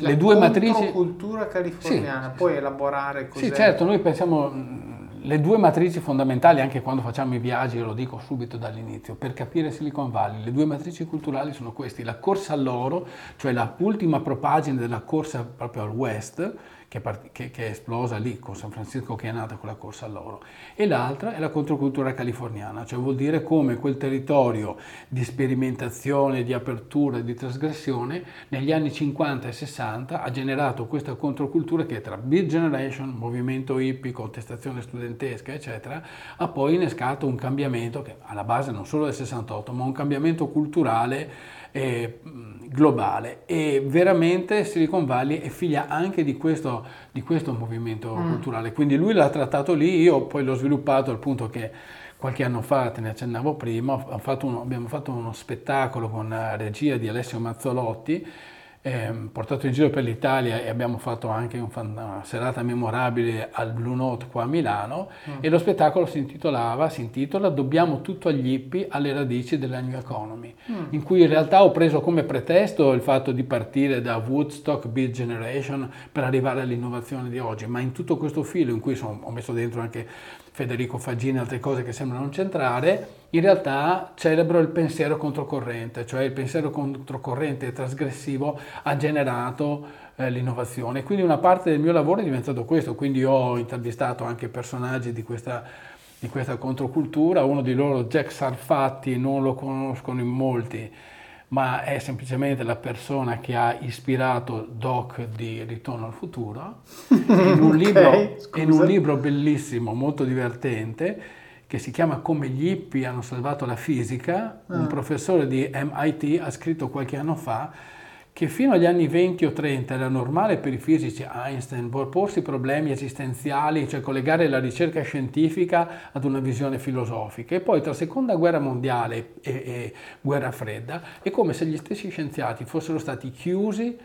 La le due matrici... cultura californiana, Sì, puoi elaborare cos'è? Sì, certo, noi pensiamo mh, le due matrici fondamentali, anche quando facciamo i viaggi, lo dico subito dall'inizio, per capire Silicon Valley, le due matrici culturali sono queste, la corsa all'oro, cioè la ultima propagine della corsa proprio al west, che, part- che- che è esplosa lì con San Francisco che è nata con la corsa all'oro, e l'altra è la controcultura californiana, cioè vuol dire come quel territorio di sperimentazione, di apertura, di trasgressione negli anni 50 e 60 ha generato questa controcultura che tra Beat Generation, movimento hippie, contestazione studentesca, eccetera, ha poi innescato un cambiamento che alla base non solo del 68, ma un cambiamento culturale eh, globale e veramente Silicon Valley è figlia anche di questo, di questo movimento culturale. Quindi lui l'ha trattato lì, io poi l'ho sviluppato al punto che qualche anno fa, te ne accennavo prima, fatto uno- abbiamo fatto uno spettacolo con la regia di Alessio Mazzolotti, ehm, portato in giro per l'Italia e abbiamo fatto anche un fan- una serata memorabile al Blue Note qua a Milano. E lo spettacolo si intitolava, si intitola Dobbiamo tutto agli hippie alle radici della New Economy, in cui in realtà ho preso come pretesto il fatto di partire da Woodstock, Beat Generation per arrivare all'innovazione di oggi, ma in tutto questo filo in cui sono- ho messo dentro anche Federico Faggini e altre cose che sembrano non centrare, in realtà celebro il pensiero controcorrente, cioè il pensiero controcorrente e trasgressivo ha generato eh, l'innovazione. Quindi una parte del mio lavoro è diventato questo, quindi ho intervistato anche personaggi di questa, di questa controcultura, uno di loro, Jack Sarfatti, non lo conoscono in molti, ma è semplicemente la persona che ha ispirato Doc di Ritorno al futuro, <laughs> in un, libro, in un libro bellissimo, molto divertente, che si chiama Come gli hippie hanno salvato la fisica, un professore di MIT ha scritto qualche anno fa che fino agli anni 20 o 30 era normale per i fisici Einstein porsi problemi esistenziali, cioè collegare la ricerca scientifica ad una visione filosofica. E poi tra seconda guerra mondiale e, e guerra fredda è come se gli stessi scienziati fossero stati chiusi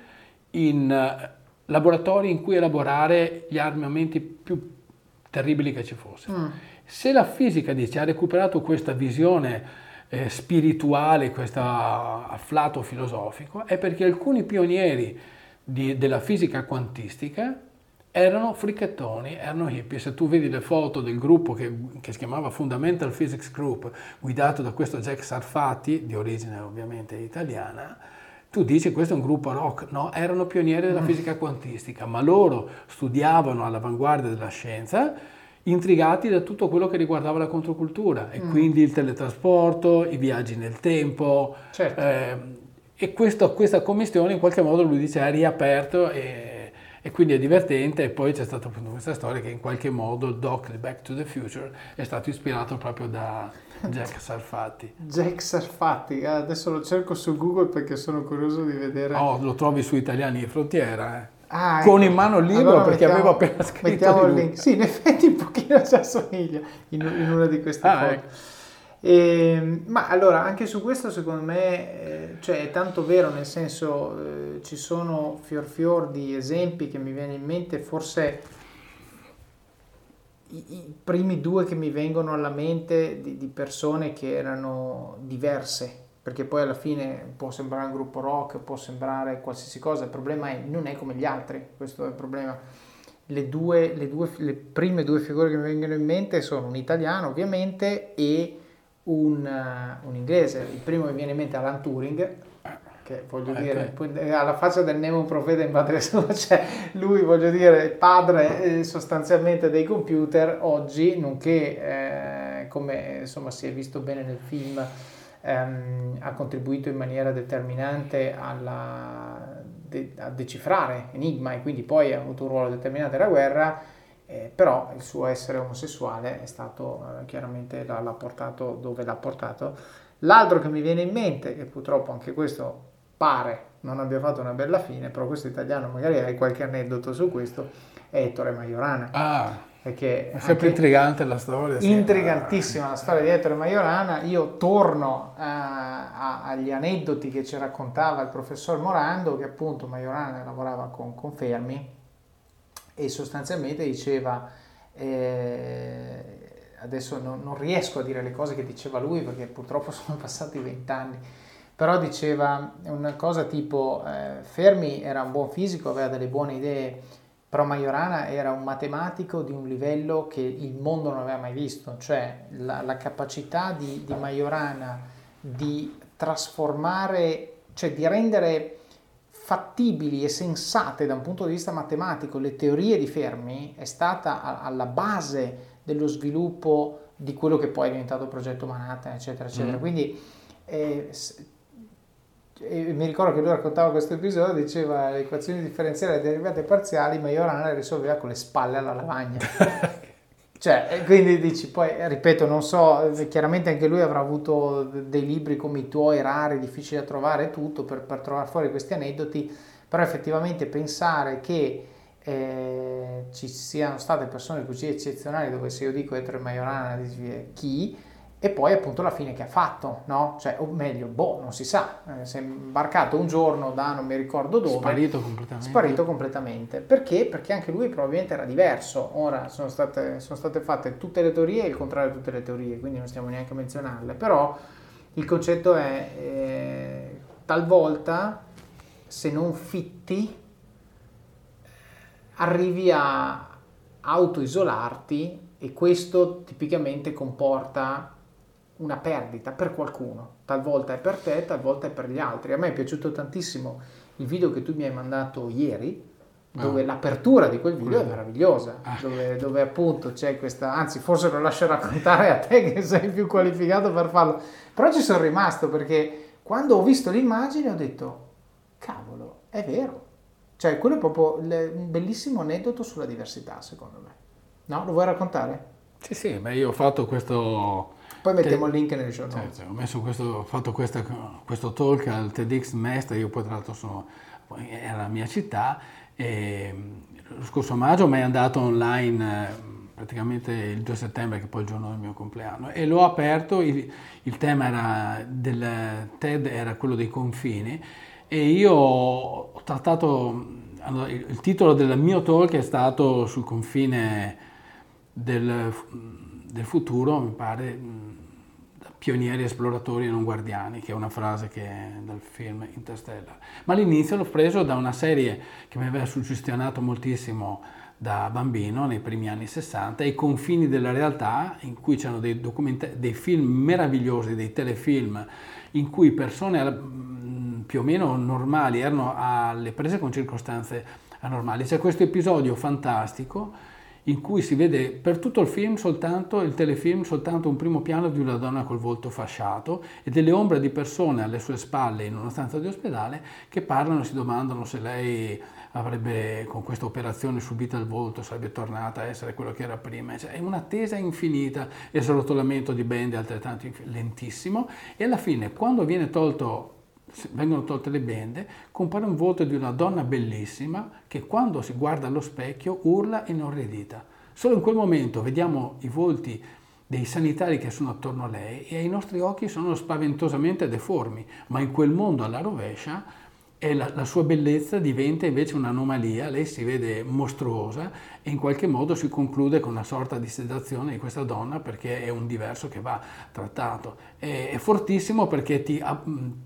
in eh, laboratori in cui elaborare gli armamenti più terribili che ci fossero. Se la fisica dice ha recuperato questa visione eh, spirituale, questo afflato filosofico, è perché alcuni pionieri di- della fisica quantistica erano fricchettoni, erano hippie. Se tu vedi le foto del gruppo che, che si chiamava Fundamental Physics Group, guidato da questo Jack Sarfatti, di origine ovviamente italiana, tu dici questo è un gruppo rock, no, erano pionieri della fisica quantistica, ma loro studiavano all'avanguardia della scienza, intrigati da tutto quello che riguardava la controcultura, e quindi il teletrasporto, i viaggi nel tempo, Certo. eh, e questo- questa commistione in qualche modo lui dice ha riaperto e, e quindi è divertente e poi c'è stata appunto questa storia che in qualche modo il doc di Back to the Future è stato ispirato proprio da Jack <laughs> Sarfatti. Jack Sarfatti, ah, adesso lo cerco su Google perché sono curioso di vedere. Oh, lo trovi su Italiani di Frontiera, eh. Ah, con ecco. in mano il libro Allora perché mettiamo- avevo appena scritto mettiamo il link. Sì, in effetti un pochino ci assomiglia in, in una di queste Ah, foto. ecco. Ehm, ma allora, anche su questo secondo me eh, cioè, è tanto vero, nel senso eh, ci sono fior fior di esempi che mi viene in mente, forse i, i primi due che mi vengono alla mente di, di persone che erano diverse perché poi alla fine può sembrare un gruppo rock, può sembrare qualsiasi cosa, il problema è non è come gli altri, questo è il problema. Le, due, le, due, le prime due figure che mi vengono in mente sono un italiano ovviamente e un, uh, un inglese. Il primo che viene in mente è Alan Turing, che voglio okay. dire, eh, alla faccia del Nemo Profeta in padre suo, <laughs> cioè lui voglio dire, padre eh, sostanzialmente dei computer oggi, nonché eh, come insomma si è visto bene nel film, ehm, ha contribuito in maniera determinante alla, de, a decifrare Enigma e quindi poi ha avuto un ruolo determinante nella guerra, eh, però il suo essere omosessuale è stato eh, chiaramente l'ha, l'ha portato dove l'ha portato. L'altro che mi viene in mente, che purtroppo anche questo pare non abbia fatto una bella fine, però questo italiano magari hai qualche aneddoto su questo, è Ettore Majorana. Ah perché è sempre intrigante la storia. Intrigantissima la storia di Ettore Majorana. Io torno uh, a, agli aneddoti che ci raccontava il professor Morando, che appunto Majorana lavorava con, con Fermi e sostanzialmente diceva, eh, adesso non, non, riesco a dire le cose che diceva lui perché purtroppo <laughs> sono passati vent'anni, però diceva una cosa tipo eh, Fermi era un buon fisico, aveva delle buone idee però Majorana era un matematico di un livello che il mondo non aveva mai visto, cioè la, la capacità di, di, Majorana di trasformare, cioè di rendere fattibili e sensate da un punto di vista matematico le teorie di Fermi è stata a, alla base dello sviluppo di quello che poi è diventato il progetto Manhattan, eccetera, eccetera. Mm. Quindi eh, e mi ricordo che lui raccontava questo episodio, diceva le equazioni differenziali e derivate parziali, Majorana le risolveva con le spalle alla lavagna. <laughs> cioè, quindi dici, poi ripeto, non so, chiaramente anche lui avrà avuto dei libri come i tuoi, rari, difficili da trovare, tutto per, per trovare fuori questi aneddoti, però effettivamente pensare che eh, ci siano state persone così eccezionali, dove se io dico Ettore Majorana, dici chi? E poi appunto la fine che ha fatto, no? Cioè, o meglio, boh, non si sa, eh, si è imbarcato un giorno da non mi ricordo dove. Sparito completamente. Sparito completamente. Perché? Perché anche lui probabilmente era diverso. Ora sono state, sono state fatte tutte le teorie e il contrario di tutte le teorie, quindi non stiamo neanche a menzionarle. Però il concetto è, eh, talvolta, se non fitti, arrivi a autoisolarti e questo tipicamente comporta una perdita per qualcuno, talvolta è per te, talvolta è per gli altri. A me è piaciuto tantissimo il video che tu mi hai mandato ieri, dove ah. l'apertura di quel video è meravigliosa, ah. dove, dove, appunto c'è questa, anzi forse lo lascio raccontare a te <laughs> che sei più qualificato per farlo, però ci sono rimasto perché quando ho visto l'immagine ho detto, cavolo, è vero, cioè quello è proprio un bellissimo aneddoto sulla diversità secondo me. No? Lo vuoi raccontare? Sì, sì, beh, io ho fatto questo poi mettiamo il link nelle show notes. Certo, ho, messo questo, ho fatto questa, questo talk al TEDx Mestre, io poi tra l'altro sono, era la mia città, e lo scorso maggio mi è andato online eh, praticamente il 2 settembre, che è poi il giorno del mio compleanno, e l'ho aperto, il, il tema era del TED era quello dei confini, e io ho trattato, allora, il, il titolo del mio talk è stato sul confine del del futuro, mi pare, pionieri esploratori e non guardiani, che è una frase che è dal film Interstellar. Ma all'inizio l'ho preso da una serie che mi aveva suggestionato moltissimo da bambino nei primi anni 60, I confini della realtà, in cui c'erano dei, dei film meravigliosi, dei telefilm, in cui persone più o meno normali erano alle prese con circostanze anormali. C'è questo episodio fantastico in cui si vede per tutto il film soltanto, il telefilm, soltanto un primo piano di una donna col volto fasciato e delle ombre di persone alle sue spalle in una stanza di ospedale che parlano e si domandano se lei avrebbe con questa operazione subito il volto, sarebbe tornata a essere quello che era prima. Cioè, è un'attesa infinita e il rotolamento di bende altrettanto lentissimo e alla fine quando viene tolto vengono tolte le bende, compare un volto di una donna bellissima che quando si guarda allo specchio urla inorridita. Solo in quel momento vediamo i volti dei sanitari che sono attorno a lei e i nostri occhi sono spaventosamente deformi, ma in quel mondo alla rovescia e la, la, sua bellezza diventa invece un'anomalia, lei si vede mostruosa e in qualche modo si conclude con una sorta di sedazione di questa donna perché è un diverso che va trattato. È, è fortissimo perché ti,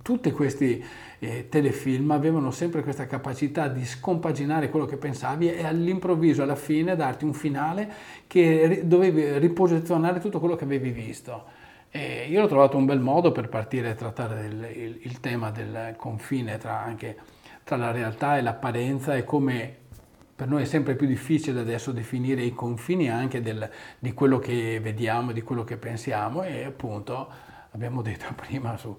tutti questi eh, telefilm avevano sempre questa capacità di scompaginare quello che pensavi e all'improvviso, alla fine, darti un finale che dovevi riposizionare tutto quello che avevi visto. E io ho trovato un bel modo per partire a trattare il, il, il tema del confine tra, anche, tra la realtà e l'apparenza e come per noi è sempre più difficile adesso definire i confini anche del, di quello che vediamo, di quello che pensiamo e appunto abbiamo detto <laughs> prima su,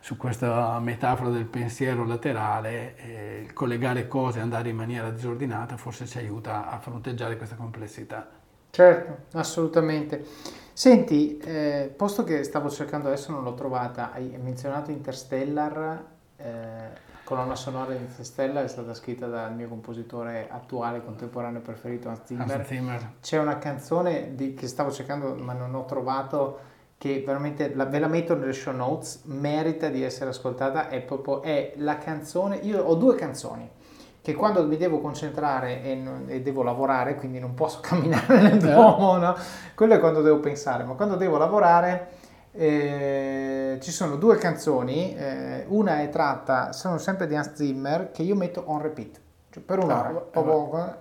su questa metafora del pensiero laterale, eh, collegare cose e andare in maniera disordinata forse ci aiuta a fronteggiare questa complessità. Certo, assolutamente. Senti, eh, posto che stavo cercando adesso non l'ho trovata, hai menzionato Interstellar, eh, colonna sonora di Interstellar è stata scritta dal mio compositore attuale, contemporaneo preferito, Hans Zimmer. Hans Zimmer. C'è una canzone di, che stavo cercando ma non ho trovato che veramente la, ve la metto nelle show notes, merita di essere ascoltata, è proprio è la canzone, io ho due canzoni che quando mi devo concentrare e, non, e, devo lavorare, quindi non posso <laughs> camminare nel Duomo, no? quello è quando devo pensare, ma quando devo lavorare eh, ci sono due canzoni, eh, una è tratta, sono sempre di Hans Zimmer, che io metto on repeat, cioè per un'ora. Ah, proprio,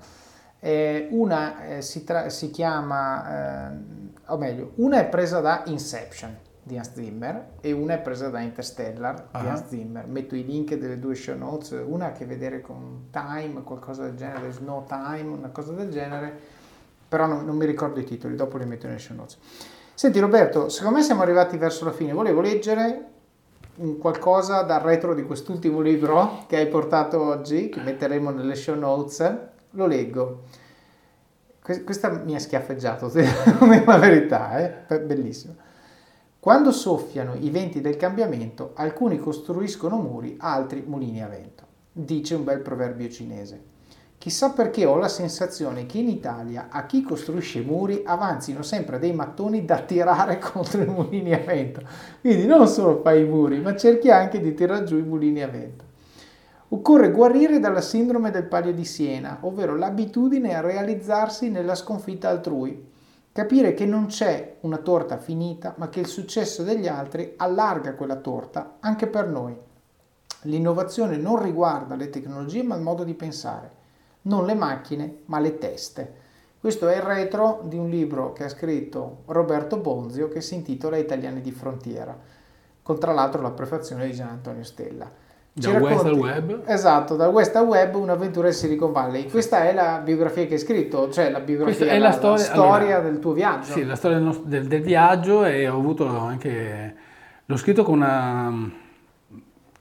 eh, una eh, si, tra- si, chiama, eh, o meglio, una è presa da Inception di Hans Zimmer e una è presa da Interstellar uh-huh. di Hans Zimmer. Metto i link delle due show notes, una ha a che vedere con Time, qualcosa del genere, Snow Time, una cosa del genere, però non, non mi ricordo i titoli, dopo li metto nelle show notes. Senti Roberto, secondo me siamo arrivati verso la fine, volevo leggere qualcosa dal retro di quest'ultimo libro che hai portato oggi, che metteremo nelle show notes, lo leggo. Questa mi ha schiaffeggiato, <laughs> è la verità, eh? bellissimo. Quando soffiano i venti del cambiamento, alcuni costruiscono muri, altri mulini a vento. Dice un bel proverbio cinese. Chissà perché ho la sensazione che in Italia a chi costruisce muri avanzino sempre dei mattoni da tirare <laughs> contro i mulini a vento. Quindi non solo fai i muri, ma cerchi anche di tirare giù i mulini a vento. Occorre guarire dalla sindrome del palio di Siena, ovvero l'abitudine a realizzarsi nella sconfitta altrui, Capire che non c'è una torta finita, ma che il successo degli altri allarga quella torta anche per noi. L'innovazione non riguarda le tecnologie, ma il modo di pensare. Non le macchine, ma le teste. Questo è il retro di un libro che ha scritto Roberto Bonzio che si intitola Italiani di frontiera, con tra l'altro la prefazione di Gian Antonio Stella. Da West al Web? Esatto, da West al Web un'avventura in Silicon Valley. Questa è la biografia che hai scritto, cioè la biografia, è la, la storia, la storia allora, del tuo viaggio. Sì, la storia del, del, del, viaggio e ho avuto anche... L'ho scritto con una...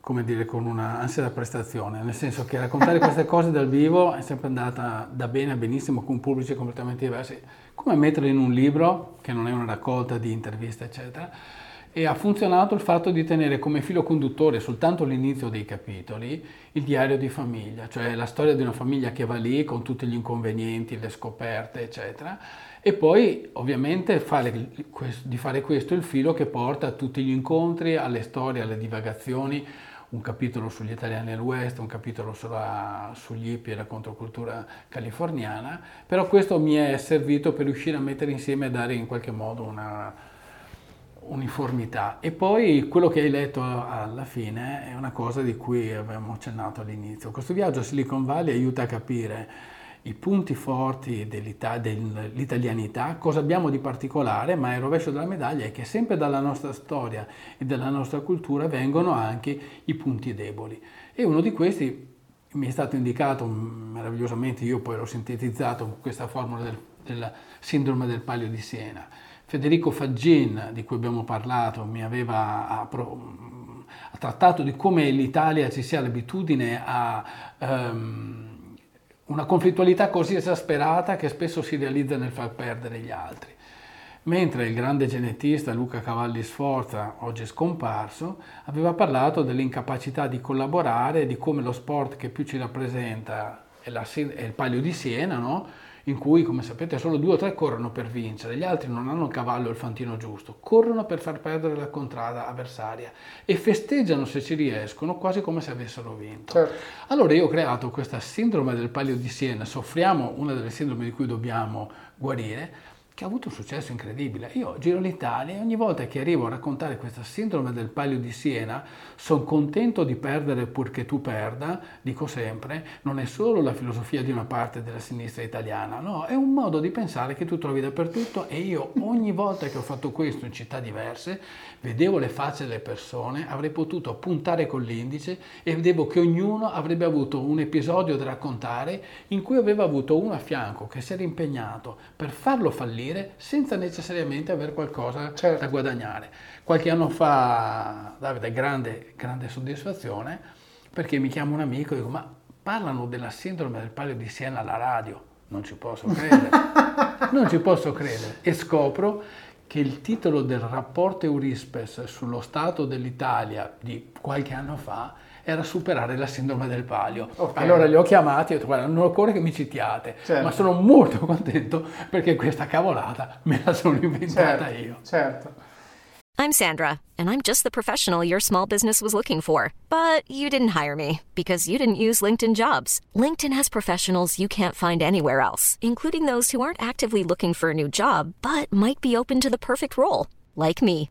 come dire, con una ansia da prestazione, nel senso che raccontare <laughs> queste cose dal vivo è sempre andata da bene a benissimo con pubblici completamente diversi. Come metterle in un libro, che non è una raccolta di interviste, eccetera e ha funzionato il fatto di tenere come filo conduttore soltanto all'inizio dei capitoli il diario di famiglia, cioè la storia di una famiglia che va lì con tutti gli inconvenienti, le scoperte, eccetera, e poi ovviamente fare, di fare questo il filo che porta a tutti gli incontri, alle storie, alle divagazioni, un capitolo sugli italiani del West, un capitolo sulla, sugli hippie e la controcultura californiana, però questo mi è servito per riuscire a mettere insieme e dare in qualche modo una, uniformità. E poi quello che hai letto alla fine è una cosa di cui avevamo accennato all'inizio. Questo viaggio a Silicon Valley aiuta a capire i punti forti dell'italianità, cosa abbiamo di particolare, ma il rovescio della medaglia è che sempre dalla nostra storia e dalla nostra cultura vengono anche i punti deboli. E uno di questi mi è stato indicato meravigliosamente, io poi l'ho sintetizzato con questa formula del, della sindrome del palio di Siena Federico Faggin, di cui abbiamo parlato, mi aveva ha, ha trattato di come l'Italia ci sia l'abitudine a um, una conflittualità così esasperata che spesso si realizza nel far perdere gli altri. Mentre il grande genetista Luca Cavalli Sforza, oggi scomparso, aveva parlato dell'incapacità di collaborare, di come lo sport che più ci rappresenta è, la, è il Palio di Siena, no? In cui, come sapete, solo due o tre corrono per vincere, gli altri non hanno il cavallo o il fantino giusto, corrono per far perdere la contrada avversaria e festeggiano se ci riescono quasi come se avessero vinto. Certo. Allora io ho creato questa sindrome del palio di Siena, soffriamo una delle sindrome di cui dobbiamo guarire, che ha avuto un successo incredibile. Io giro l'Italia e ogni volta che arrivo a raccontare questa sindrome del palio di Siena, sono contento di perdere purché tu perda, dico sempre, non è solo la filosofia di una parte della sinistra italiana, no, è un modo di pensare che tu trovi dappertutto e io ogni volta che ho fatto questo in città diverse, vedevo le facce delle persone, avrei potuto puntare con l'indice e vedevo che ognuno avrebbe avuto un episodio da raccontare in cui aveva avuto uno a fianco che si era impegnato per farlo fallire dire senza necessariamente avere qualcosa certo. da guadagnare. Qualche anno fa, Davide, grande, grande soddisfazione perché mi chiama un amico e dico ma parlano della sindrome del palio di Siena alla radio. Non ci posso credere. <laughs> non ci posso credere. E scopro che il titolo del rapporto Eurispes sullo stato dell'Italia di qualche anno fa era superare la sindrome del palio. Okay. Allora li ho chiamati e ho detto guarda non occorre che mi citiate, certo. ma sono molto <laughs> contento perché questa cavolata me la sono inventata certo. io. Certo. I'm Sandra, and I'm just the professional your small business was looking for. But you didn't hire me because you didn't use LinkedIn jobs. LinkedIn has professionals you can't find anywhere else, including those who aren't actively looking for a new job, but might be open to the perfect role, like me.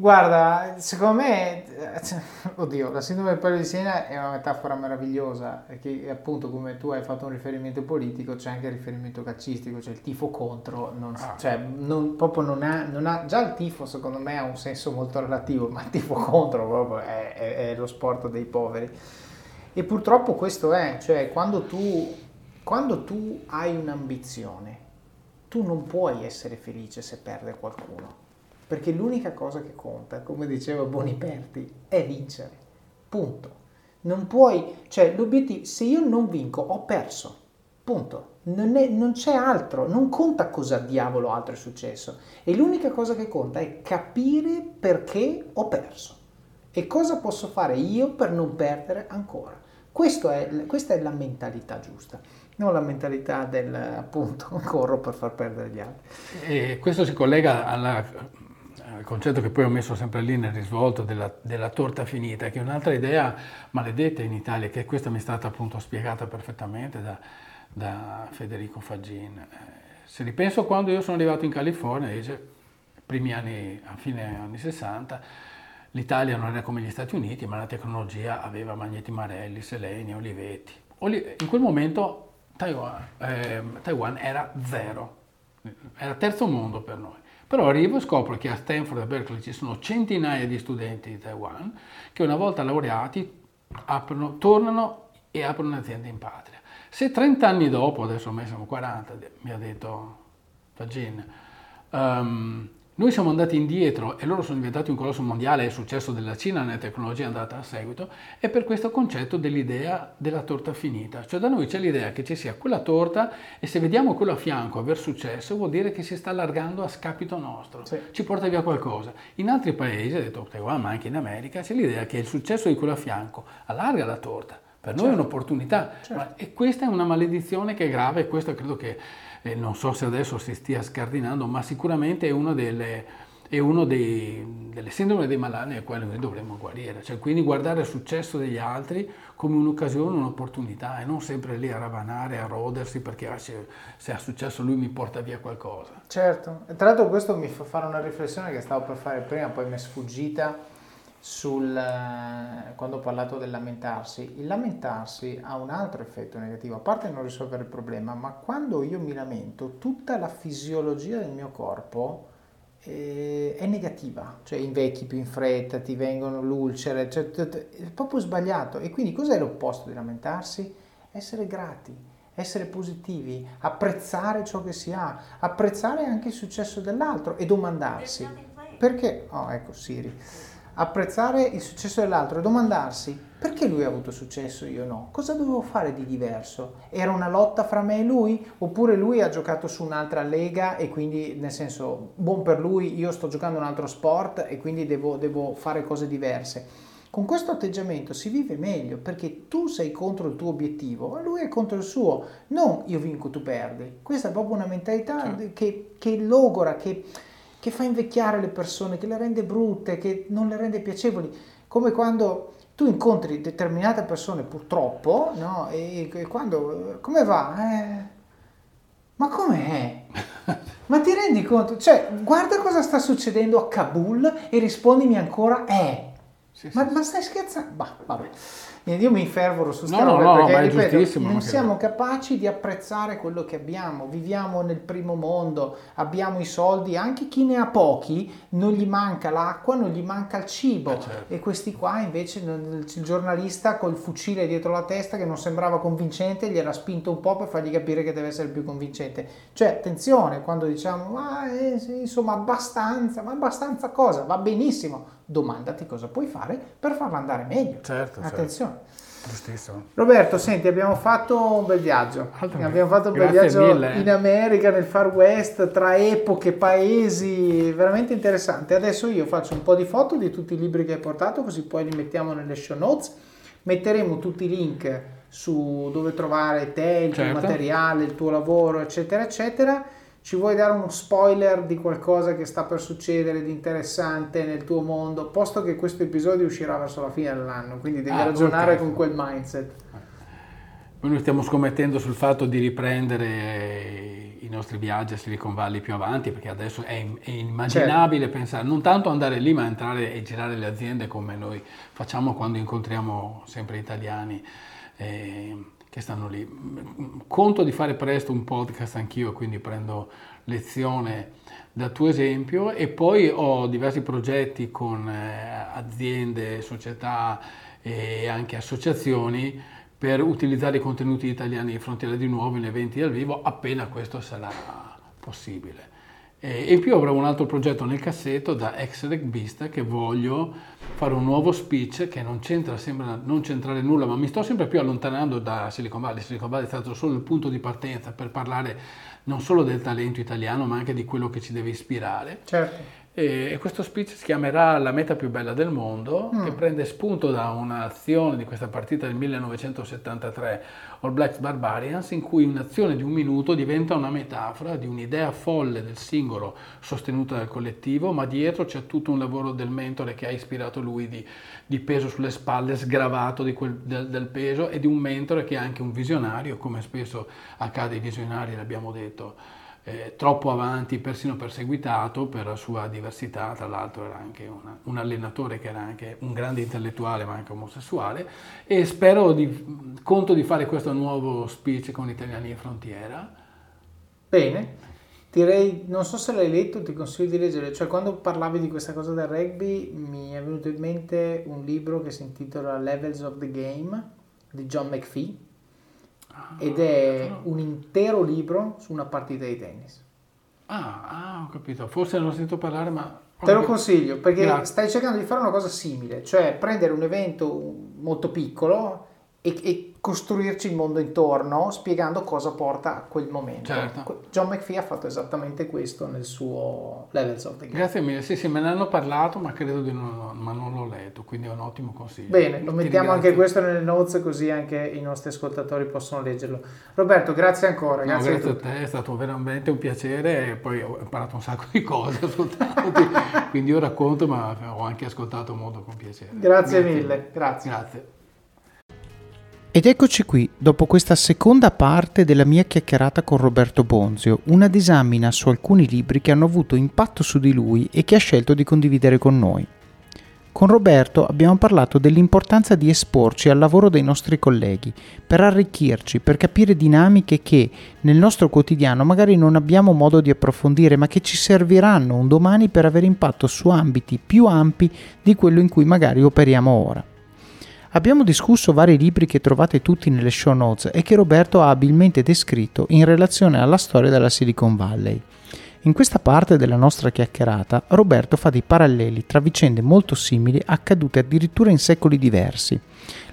Guarda, secondo me, <laughs> oddio, la sindrome del palio di Siena è una metafora meravigliosa, perché appunto come tu hai fatto un riferimento politico, c'è anche il riferimento calcistico, cioè il tifo contro, non, ah. cioè non, proprio non ha, non ha, già il tifo secondo me ha un senso molto relativo, ma il tifo contro proprio è, è, è lo sport dei poveri. E purtroppo questo è, cioè quando tu, quando tu hai un'ambizione, tu non puoi essere felice se perde qualcuno perché l'unica cosa che conta, come diceva Boniperti, è vincere. Punto. Non puoi, cioè l'obiettivo, se io non vinco, ho perso. Punto. Non, è, non c'è altro, non conta cosa diavolo altro è successo. E l'unica cosa che conta è capire perché ho perso e cosa posso fare io per non perdere ancora. È, questa è la mentalità giusta, non la mentalità del appunto <laughs> corro per far perdere gli altri. E questo si collega alla il concetto che poi ho messo sempre lì nel risvolto della, della, torta finita, che è un'altra idea maledetta in Italia, che questa mi è stata appunto spiegata perfettamente da, da Federico Faggin. Eh, se ripenso quando io sono arrivato in California, dice, primi anni, a fine anni 60, l'Italia non era come gli Stati Uniti, ma la tecnologia aveva Magneti Marelli, Seleni, Olivetti. In quel momento Taiwan, eh, Taiwan era zero, era terzo mondo per noi. Però arrivo e scopro che a Stanford e Berkeley ci sono centinaia di studenti di Taiwan che una volta laureati aprono, tornano e aprono un'azienda in patria. Se 30 anni dopo, adesso ormai siamo 40, mi ha detto Fagin, um, noi siamo andati indietro e loro sono diventati un colosso mondiale, è il successo della Cina nella tecnologia è andata a seguito, è per questo concetto dell'idea della torta finita. Cioè da noi c'è l'idea che ci sia quella torta e se vediamo quello a fianco aver successo vuol dire che si sta allargando a scapito nostro, sì. ci porta via qualcosa. In altri paesi, ha detto Taiwan ma anche in America, c'è l'idea che il successo di quello a fianco allarga la torta. Per noi certo. è un'opportunità certo. e questa è una maledizione che è grave e questo credo che eh, non so se adesso si stia scardinando, ma sicuramente è una delle, è uno dei, delle sindrome dei malani a quale noi dovremmo guarire. Cioè, quindi guardare il successo degli altri come un'occasione, un'opportunità e non sempre lì a ravanare, a rodersi perché ah, se, se, ha successo lui mi porta via qualcosa. Certo, tra l'altro questo mi fa fare una riflessione che stavo per fare prima, poi mi è sfuggita sul, eh, quando ho parlato del lamentarsi, il lamentarsi ha un altro effetto negativo, a parte non risolvere il problema, ma quando io mi lamento, tutta la fisiologia del mio corpo eh, è negativa, cioè invecchi più in fretta, ti vengono l'ulcere, cioè, è proprio sbagliato. E quindi cos'è l'opposto di lamentarsi? Essere grati, essere positivi, apprezzare ciò che si ha, apprezzare anche il successo dell'altro e domandarsi. Perché, oh ecco Siri, apprezzare il successo dell'altro e domandarsi perché lui ha avuto successo e io no? Cosa dovevo fare di diverso? Era una lotta fra me e lui? Oppure lui ha giocato su un'altra lega e quindi, nel senso, buon per lui, io sto giocando un altro sport e quindi devo, devo fare cose diverse. Con questo atteggiamento si vive meglio perché tu sei contro il tuo obiettivo e lui è contro il suo, non io vinco, tu perdi. Questa è proprio una mentalità sì. che, che logora, che, che fa invecchiare le persone, che le rende brutte, che non le rende piacevoli. Come quando tu incontri determinate persone purtroppo, no? E, e quando, come va? Eh, ma com'è? ma ti rendi conto? Cioè, guarda cosa sta succedendo a Kabul e rispondimi ancora, eh. Sì, ma, sì. ma, stai scherzando? Bah, vabbè. Io mi infervoro su sta no, roba no, perché no, ripeto, non siamo capaci di apprezzare quello che abbiamo. Viviamo nel primo mondo, abbiamo i soldi, anche chi ne ha pochi non gli manca l'acqua, non gli manca il cibo. Eh, certo. E questi qua invece il giornalista col fucile dietro la testa che non sembrava convincente, gli era spinto un po' per fargli capire che deve essere più convincente. Cioè, attenzione, quando diciamo, ma eh, sì, insomma, abbastanza, ma abbastanza cosa? Va benissimo domandati cosa puoi fare per farla andare meglio. Certo, certo. Attenzione. Certo. Giustissimo. Roberto, senti, abbiamo fatto un bel viaggio. Altro abbiamo fatto un bel viaggio mille. in America, nel Far West, tra epoche, paesi, veramente interessante. Adesso io faccio un po' di foto di tutti i libri che hai portato, così poi li mettiamo nelle show notes. Metteremo tutti i link su dove trovare te, il certo. tuo materiale, il tuo lavoro, eccetera, eccetera ci vuoi dare uno spoiler di qualcosa che sta per succedere di interessante nel tuo mondo, posto che questo episodio uscirà verso la fine dell'anno, quindi devi ah, ragionare con quel mindset. Noi stiamo scommettendo sul fatto di riprendere i nostri viaggi a Silicon Valley più avanti, perché adesso è, è immaginabile certo. pensare, non tanto andare lì, ma entrare e girare le aziende come noi facciamo quando incontriamo sempre italiani. Eh, che stanno lì. Conto di fare presto un podcast anch'io, quindi prendo lezione dal tuo esempio e poi ho diversi progetti con eh, aziende, società e anche associazioni per utilizzare i contenuti italiani di Frontiera di Nuovo in eventi dal vivo appena questo sarà possibile. E in più avrò un altro progetto nel cassetto da ex rugbista che voglio fare un nuovo speech che non c'entra, sembra non c'entrare nulla, ma mi sto sempre più allontanando da Silicon Valley. Silicon Valley è stato solo il punto di partenza per parlare non solo del talento italiano, ma anche di quello che ci deve ispirare. Certo. E, questo speech si chiamerà La meta più bella del mondo, mm. che prende spunto da un'azione di questa partita del 1973, All Blacks Barbarians, in cui un'azione di un minuto diventa una metafora di un'idea folle del singolo sostenuta dal collettivo, ma dietro c'è tutto un lavoro del mentore che ha ispirato lui di, di peso sulle spalle, sgravato quel, del, del peso, e di un mentore che è anche un visionario, come spesso accade ai visionari, l'abbiamo detto eh, troppo avanti, persino perseguitato per la sua diversità, tra l'altro era anche una, un allenatore che era anche un grande intellettuale ma anche omosessuale. E spero di, conto di fare questo nuovo speech con Italiani in Frontiera. Bene, direi, non so se l'hai letto, ti consiglio di leggere, cioè quando parlavi di questa cosa del rugby mi è venuto in mente un libro che si intitola Levels of the Game di John McPhee ed è un intero libro su una partita di tennis. Ah, ah, ho capito. Forse non ho sentito parlare, ma... Te lo consiglio perché Grazie. stai cercando di fare una cosa simile, cioè prendere un evento molto piccolo e, e, costruirci il mondo intorno spiegando cosa porta a quel momento. Certo. John McPhee ha fatto esattamente questo nel suo Levels of the Game. Grazie mille, sì sì me ne hanno parlato ma credo di non, ma non l'ho letto, quindi è un ottimo consiglio. Bene, lo mettiamo anche questo nelle notes così anche i nostri ascoltatori possono leggerlo. Roberto, grazie ancora. Grazie, no, grazie a, a, te, è stato veramente un piacere e poi ho imparato un sacco di cose <laughs> quindi io racconto ma ho anche ascoltato molto con piacere. Grazie, grazie. mille, grazie. Grazie. Ed eccoci qui, dopo questa seconda parte della mia chiacchierata con Roberto Bonzio, una disamina su alcuni libri che hanno avuto impatto su di lui e che ha scelto di condividere con noi. Con Roberto abbiamo parlato dell'importanza di esporci al lavoro dei nostri colleghi, per arricchirci, per capire dinamiche che nel nostro quotidiano magari non abbiamo modo di approfondire, ma che ci serviranno un domani per avere impatto su ambiti più ampi di quello in cui magari operiamo ora. Abbiamo discusso vari libri che trovate tutti nelle show notes e che Roberto ha abilmente descritto in relazione alla storia della Silicon Valley. In questa parte della nostra chiacchierata Roberto fa dei paralleli tra vicende molto simili accadute addirittura in secoli diversi.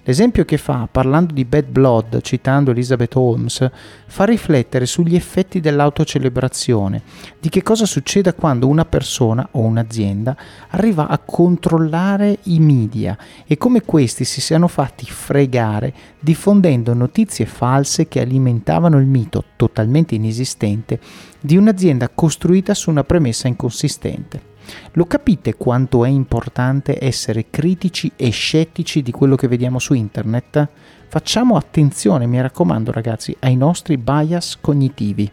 L'esempio che fa, parlando di Bad Blood, citando Elizabeth Holmes, fa riflettere sugli effetti dell'autocelebrazione, di che cosa succede quando una persona o un'azienda arriva a controllare i media e come questi si siano fatti fregare diffondendo notizie false che alimentavano il mito totalmente inesistente di un'azienda costruita su una premessa inconsistente. Lo capite quanto è importante essere critici e scettici di quello che vediamo su internet? Facciamo attenzione, mi raccomando ragazzi, ai nostri bias cognitivi.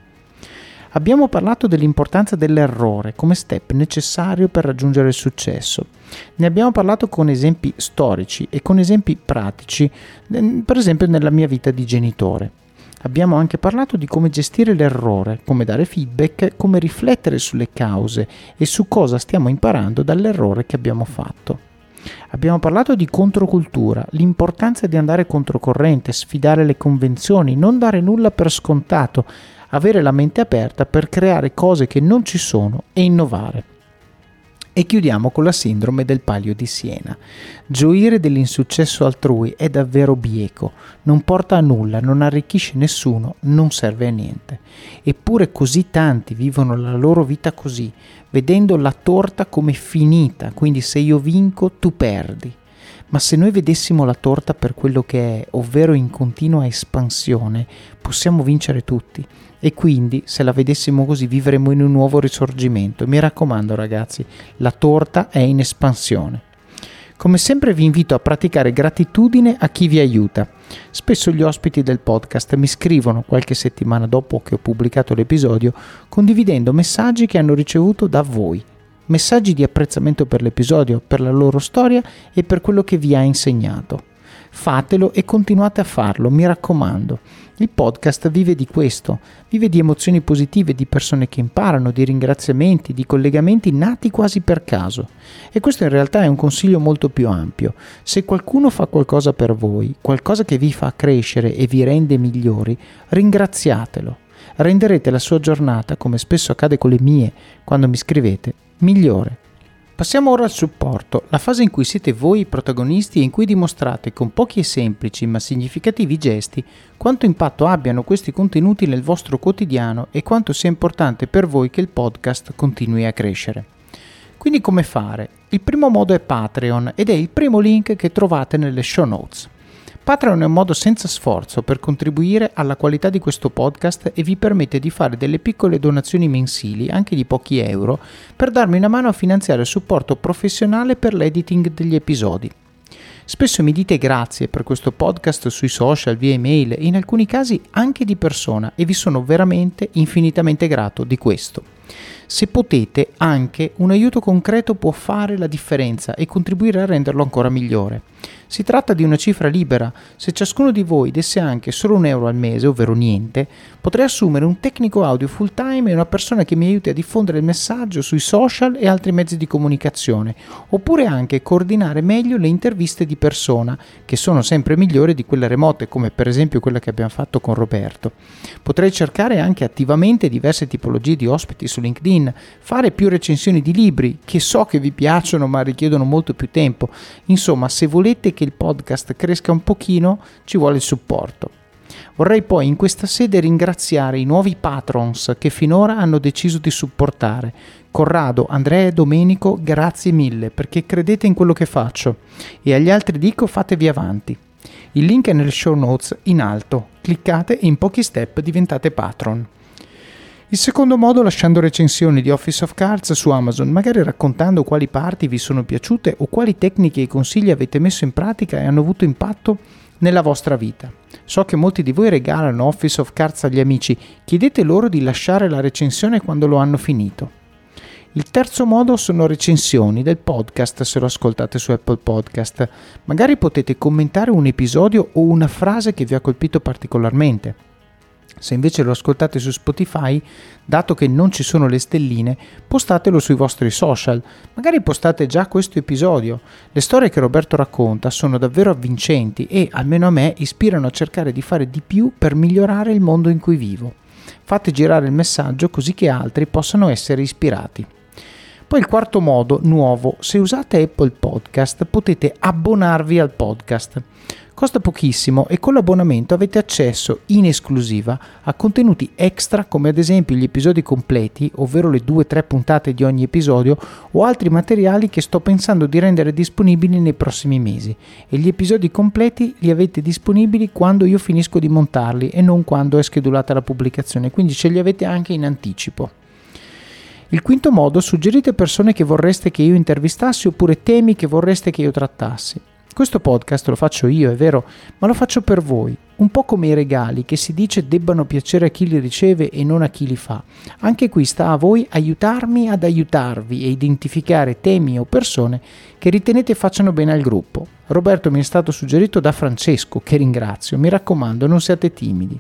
Abbiamo parlato dell'importanza dell'errore come step necessario per raggiungere il successo. Ne abbiamo parlato con esempi storici e con esempi pratici, per esempio nella mia vita di genitore. Abbiamo anche parlato di come gestire l'errore, come dare feedback, come riflettere sulle cause e su cosa stiamo imparando dall'errore che abbiamo fatto. Abbiamo parlato di controcultura, l'importanza di andare controcorrente, sfidare le convenzioni, non dare nulla per scontato, avere la mente aperta per creare cose che non ci sono e innovare. E chiudiamo con la sindrome del palio di Siena. Gioire dell'insuccesso altrui è davvero bieco, non porta a nulla, non arricchisce nessuno, non serve a niente. Eppure così tanti vivono la loro vita così, vedendo la torta come finita, quindi se io vinco tu perdi. Ma se noi vedessimo la torta per quello che è, ovvero in continua espansione, possiamo vincere tutti e quindi se la vedessimo così vivremmo in un nuovo risorgimento. Mi raccomando ragazzi, la torta è in espansione. Come sempre vi invito a praticare gratitudine a chi vi aiuta. Spesso gli ospiti del podcast mi scrivono qualche settimana dopo che ho pubblicato l'episodio condividendo messaggi che hanno ricevuto da voi. Messaggi di apprezzamento per l'episodio, per la loro storia e per quello che vi ha insegnato. Fatelo e continuate a farlo, mi raccomando. Il podcast vive di questo, vive di emozioni positive, di persone che imparano, di ringraziamenti, di collegamenti nati quasi per caso. E questo in realtà è un consiglio molto più ampio. Se qualcuno fa qualcosa per voi, qualcosa che vi fa crescere e vi rende migliori, ringraziatelo. Renderete la sua giornata, come spesso accade con le mie, quando mi scrivete, migliore. Passiamo ora al supporto, la fase in cui siete voi i protagonisti e in cui dimostrate con pochi e semplici ma significativi gesti quanto impatto abbiano questi contenuti nel vostro quotidiano e quanto sia importante per voi che il podcast continui a crescere. Quindi come fare? Il primo modo è Patreon ed è il primo link che trovate nelle show notes. Patreon è un modo senza sforzo per contribuire alla qualità di questo podcast e vi permette di fare delle piccole donazioni mensili, anche di pochi euro, per darmi una mano a finanziare il supporto professionale per l'editing degli episodi. Spesso mi dite grazie per questo podcast sui social, via email e in alcuni casi anche di persona e vi sono veramente infinitamente grato di questo. Se potete, anche un aiuto concreto può fare la differenza e contribuire a renderlo ancora migliore. Si tratta di una cifra libera. Se ciascuno di voi desse anche solo un euro al mese, ovvero niente, potrei assumere un tecnico audio full time e una persona che mi aiuti a diffondere il messaggio sui social e altri mezzi di comunicazione, oppure anche coordinare meglio le interviste di persona, che sono sempre migliori di quelle remote, come per esempio quella che abbiamo fatto con Roberto. Potrei cercare anche attivamente diverse tipologie di ospiti su LinkedIn, fare più recensioni di libri, che so che vi piacciono ma richiedono molto più tempo. Insomma, se volete che il podcast cresca un pochino, ci vuole il supporto. Vorrei poi in questa sede ringraziare i nuovi patrons che finora hanno deciso di supportare. Corrado, Andrea e Domenico, grazie mille perché credete in quello che faccio. E agli altri dico fatevi avanti. Il link è nelle show notes in alto. Cliccate e in pochi step diventate patron. Il secondo modo lasciando recensioni di Office of Cards su Amazon, magari raccontando quali parti vi sono piaciute o quali tecniche e consigli avete messo in pratica e hanno avuto impatto nella vostra vita. So che molti di voi regalano Office of Cards agli amici, chiedete loro di lasciare la recensione quando lo hanno finito. Il terzo modo sono recensioni del podcast se lo ascoltate su Apple Podcast. Magari potete commentare un episodio o una frase che vi ha colpito particolarmente. Se invece lo ascoltate su Spotify, dato che non ci sono le stelline, postatelo sui vostri social. Magari postate già questo episodio. Le storie che Roberto racconta sono davvero avvincenti e, almeno a me, ispirano a cercare di fare di più per migliorare il mondo in cui vivo. Fate girare il messaggio così che altri possano essere ispirati. Poi il quarto modo, nuovo, se usate Apple Podcast potete abbonarvi al podcast. Costa pochissimo e con l'abbonamento avete accesso in esclusiva a contenuti extra come ad esempio gli episodi completi, ovvero le 2-3 puntate di ogni episodio o altri materiali che sto pensando di rendere disponibili nei prossimi mesi. E gli episodi completi li avete disponibili quando io finisco di montarli e non quando è schedulata la pubblicazione, quindi ce li avete anche in anticipo. Il quinto modo, suggerite persone che vorreste che io intervistassi oppure temi che vorreste che io trattassi. Questo podcast lo faccio io, è vero, ma lo faccio per voi, un po' come i regali che si dice debbano piacere a chi li riceve e non a chi li fa. Anche qui sta a voi aiutarmi ad aiutarvi e identificare temi o persone che ritenete facciano bene al gruppo. Roberto mi è stato suggerito da Francesco, che ringrazio. Mi raccomando, non siate timidi.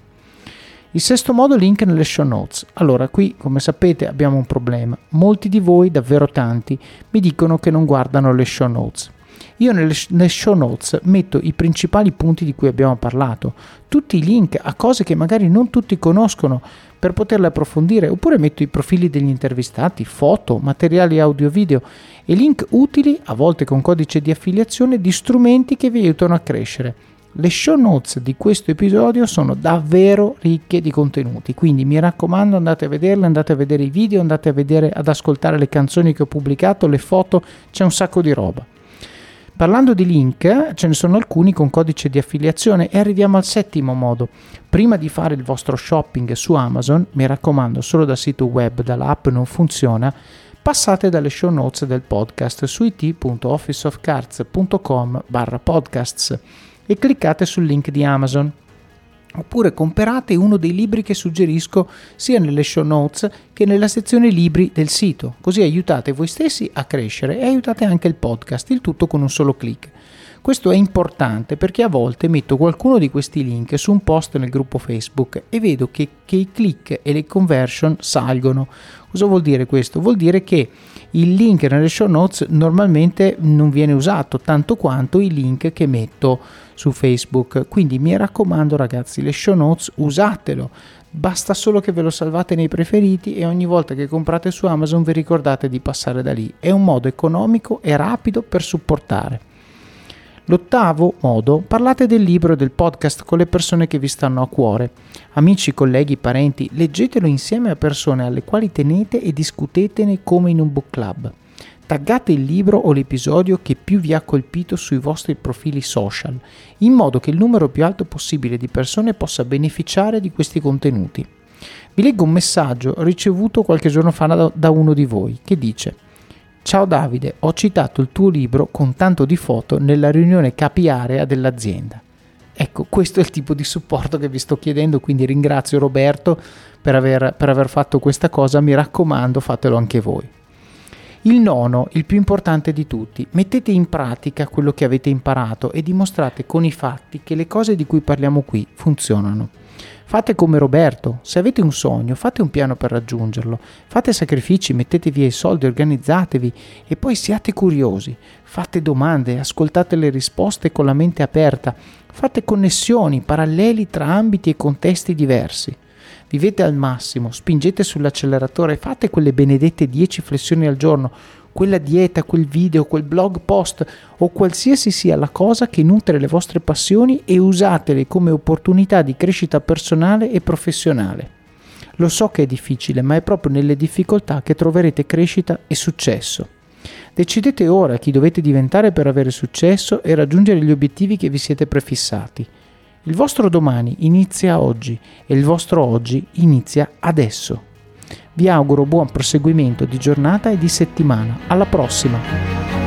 Il sesto modo, link nelle show notes. Allora, qui, come sapete, abbiamo un problema. Molti di voi, davvero tanti, mi dicono che non guardano le show notes. Io nelle, show notes metto i principali punti di cui abbiamo parlato, tutti i link a cose che magari non tutti conoscono per poterle approfondire, oppure metto i profili degli intervistati, foto, materiali audio-video e link utili, a volte con codice di affiliazione, di strumenti che vi aiutano a crescere. Le show notes di questo episodio sono davvero ricche di contenuti, quindi mi raccomando andate a vederle, andate a vedere i video, andate a vedere, ad ascoltare le canzoni che ho pubblicato, le foto, c'è un sacco di roba. Parlando di link, ce ne sono alcuni con codice di affiliazione e arriviamo al settimo modo. Prima di fare il vostro shopping su Amazon, mi raccomando, solo dal sito web, dall'app non funziona, passate dalle show notes del podcast su it.officeofcards.com barra podcasts e cliccate sul link di Amazon oppure comprate uno dei libri che suggerisco sia nelle show notes che nella sezione libri del sito, così aiutate voi stessi a crescere e aiutate anche il podcast, il tutto con un solo clic. Questo è importante perché a volte metto qualcuno di questi link su un post nel gruppo Facebook e vedo che, che i click e le conversion salgono. Cosa vuol dire questo? Vuol dire che il link nelle show notes normalmente non viene usato tanto quanto i link che metto su Facebook. Quindi mi raccomando ragazzi, le show notes usatelo. Basta solo che ve lo salvate nei preferiti e ogni volta che comprate su Amazon vi ricordate di passare da lì. È un modo economico e rapido per supportare. L'ottavo modo, parlate del libro e del podcast con le persone che vi stanno a cuore. Amici, colleghi, parenti, leggetelo insieme a persone alle quali tenete e discutetene come in un book club. Taggate il libro o l'episodio che più vi ha colpito sui vostri profili social, in modo che il numero più alto possibile di persone possa beneficiare di questi contenuti. Vi leggo un messaggio ricevuto qualche giorno fa da uno di voi che dice Ciao Davide, ho citato il tuo libro con tanto di foto nella riunione capi area dell'azienda. Ecco, questo è il tipo di supporto che vi sto chiedendo, quindi ringrazio Roberto per aver, per aver fatto questa cosa, mi raccomando fatelo anche voi. Il nono, il più importante di tutti, mettete in pratica quello che avete imparato e dimostrate con i fatti che le cose di cui parliamo qui funzionano. Fate come Roberto, se avete un sogno, fate un piano per raggiungerlo, fate sacrifici, mettete via i soldi, organizzatevi. E poi siate curiosi, fate domande, ascoltate le risposte con la mente aperta, fate connessioni, paralleli tra ambiti e contesti diversi. Vivete al massimo, spingete sull'acceleratore, fate quelle benedette 10 flessioni al giorno, quella dieta, quel video, quel blog post o qualsiasi sia la cosa che nutre le vostre passioni e usatele come opportunità di crescita personale e professionale. Lo so che è difficile, ma è proprio nelle difficoltà che troverete crescita e successo. Decidete ora chi dovete diventare per avere successo e raggiungere gli obiettivi che vi siete prefissati. Il vostro domani inizia oggi e il vostro oggi inizia adesso. Vi auguro buon proseguimento di giornata e di settimana. Alla prossima!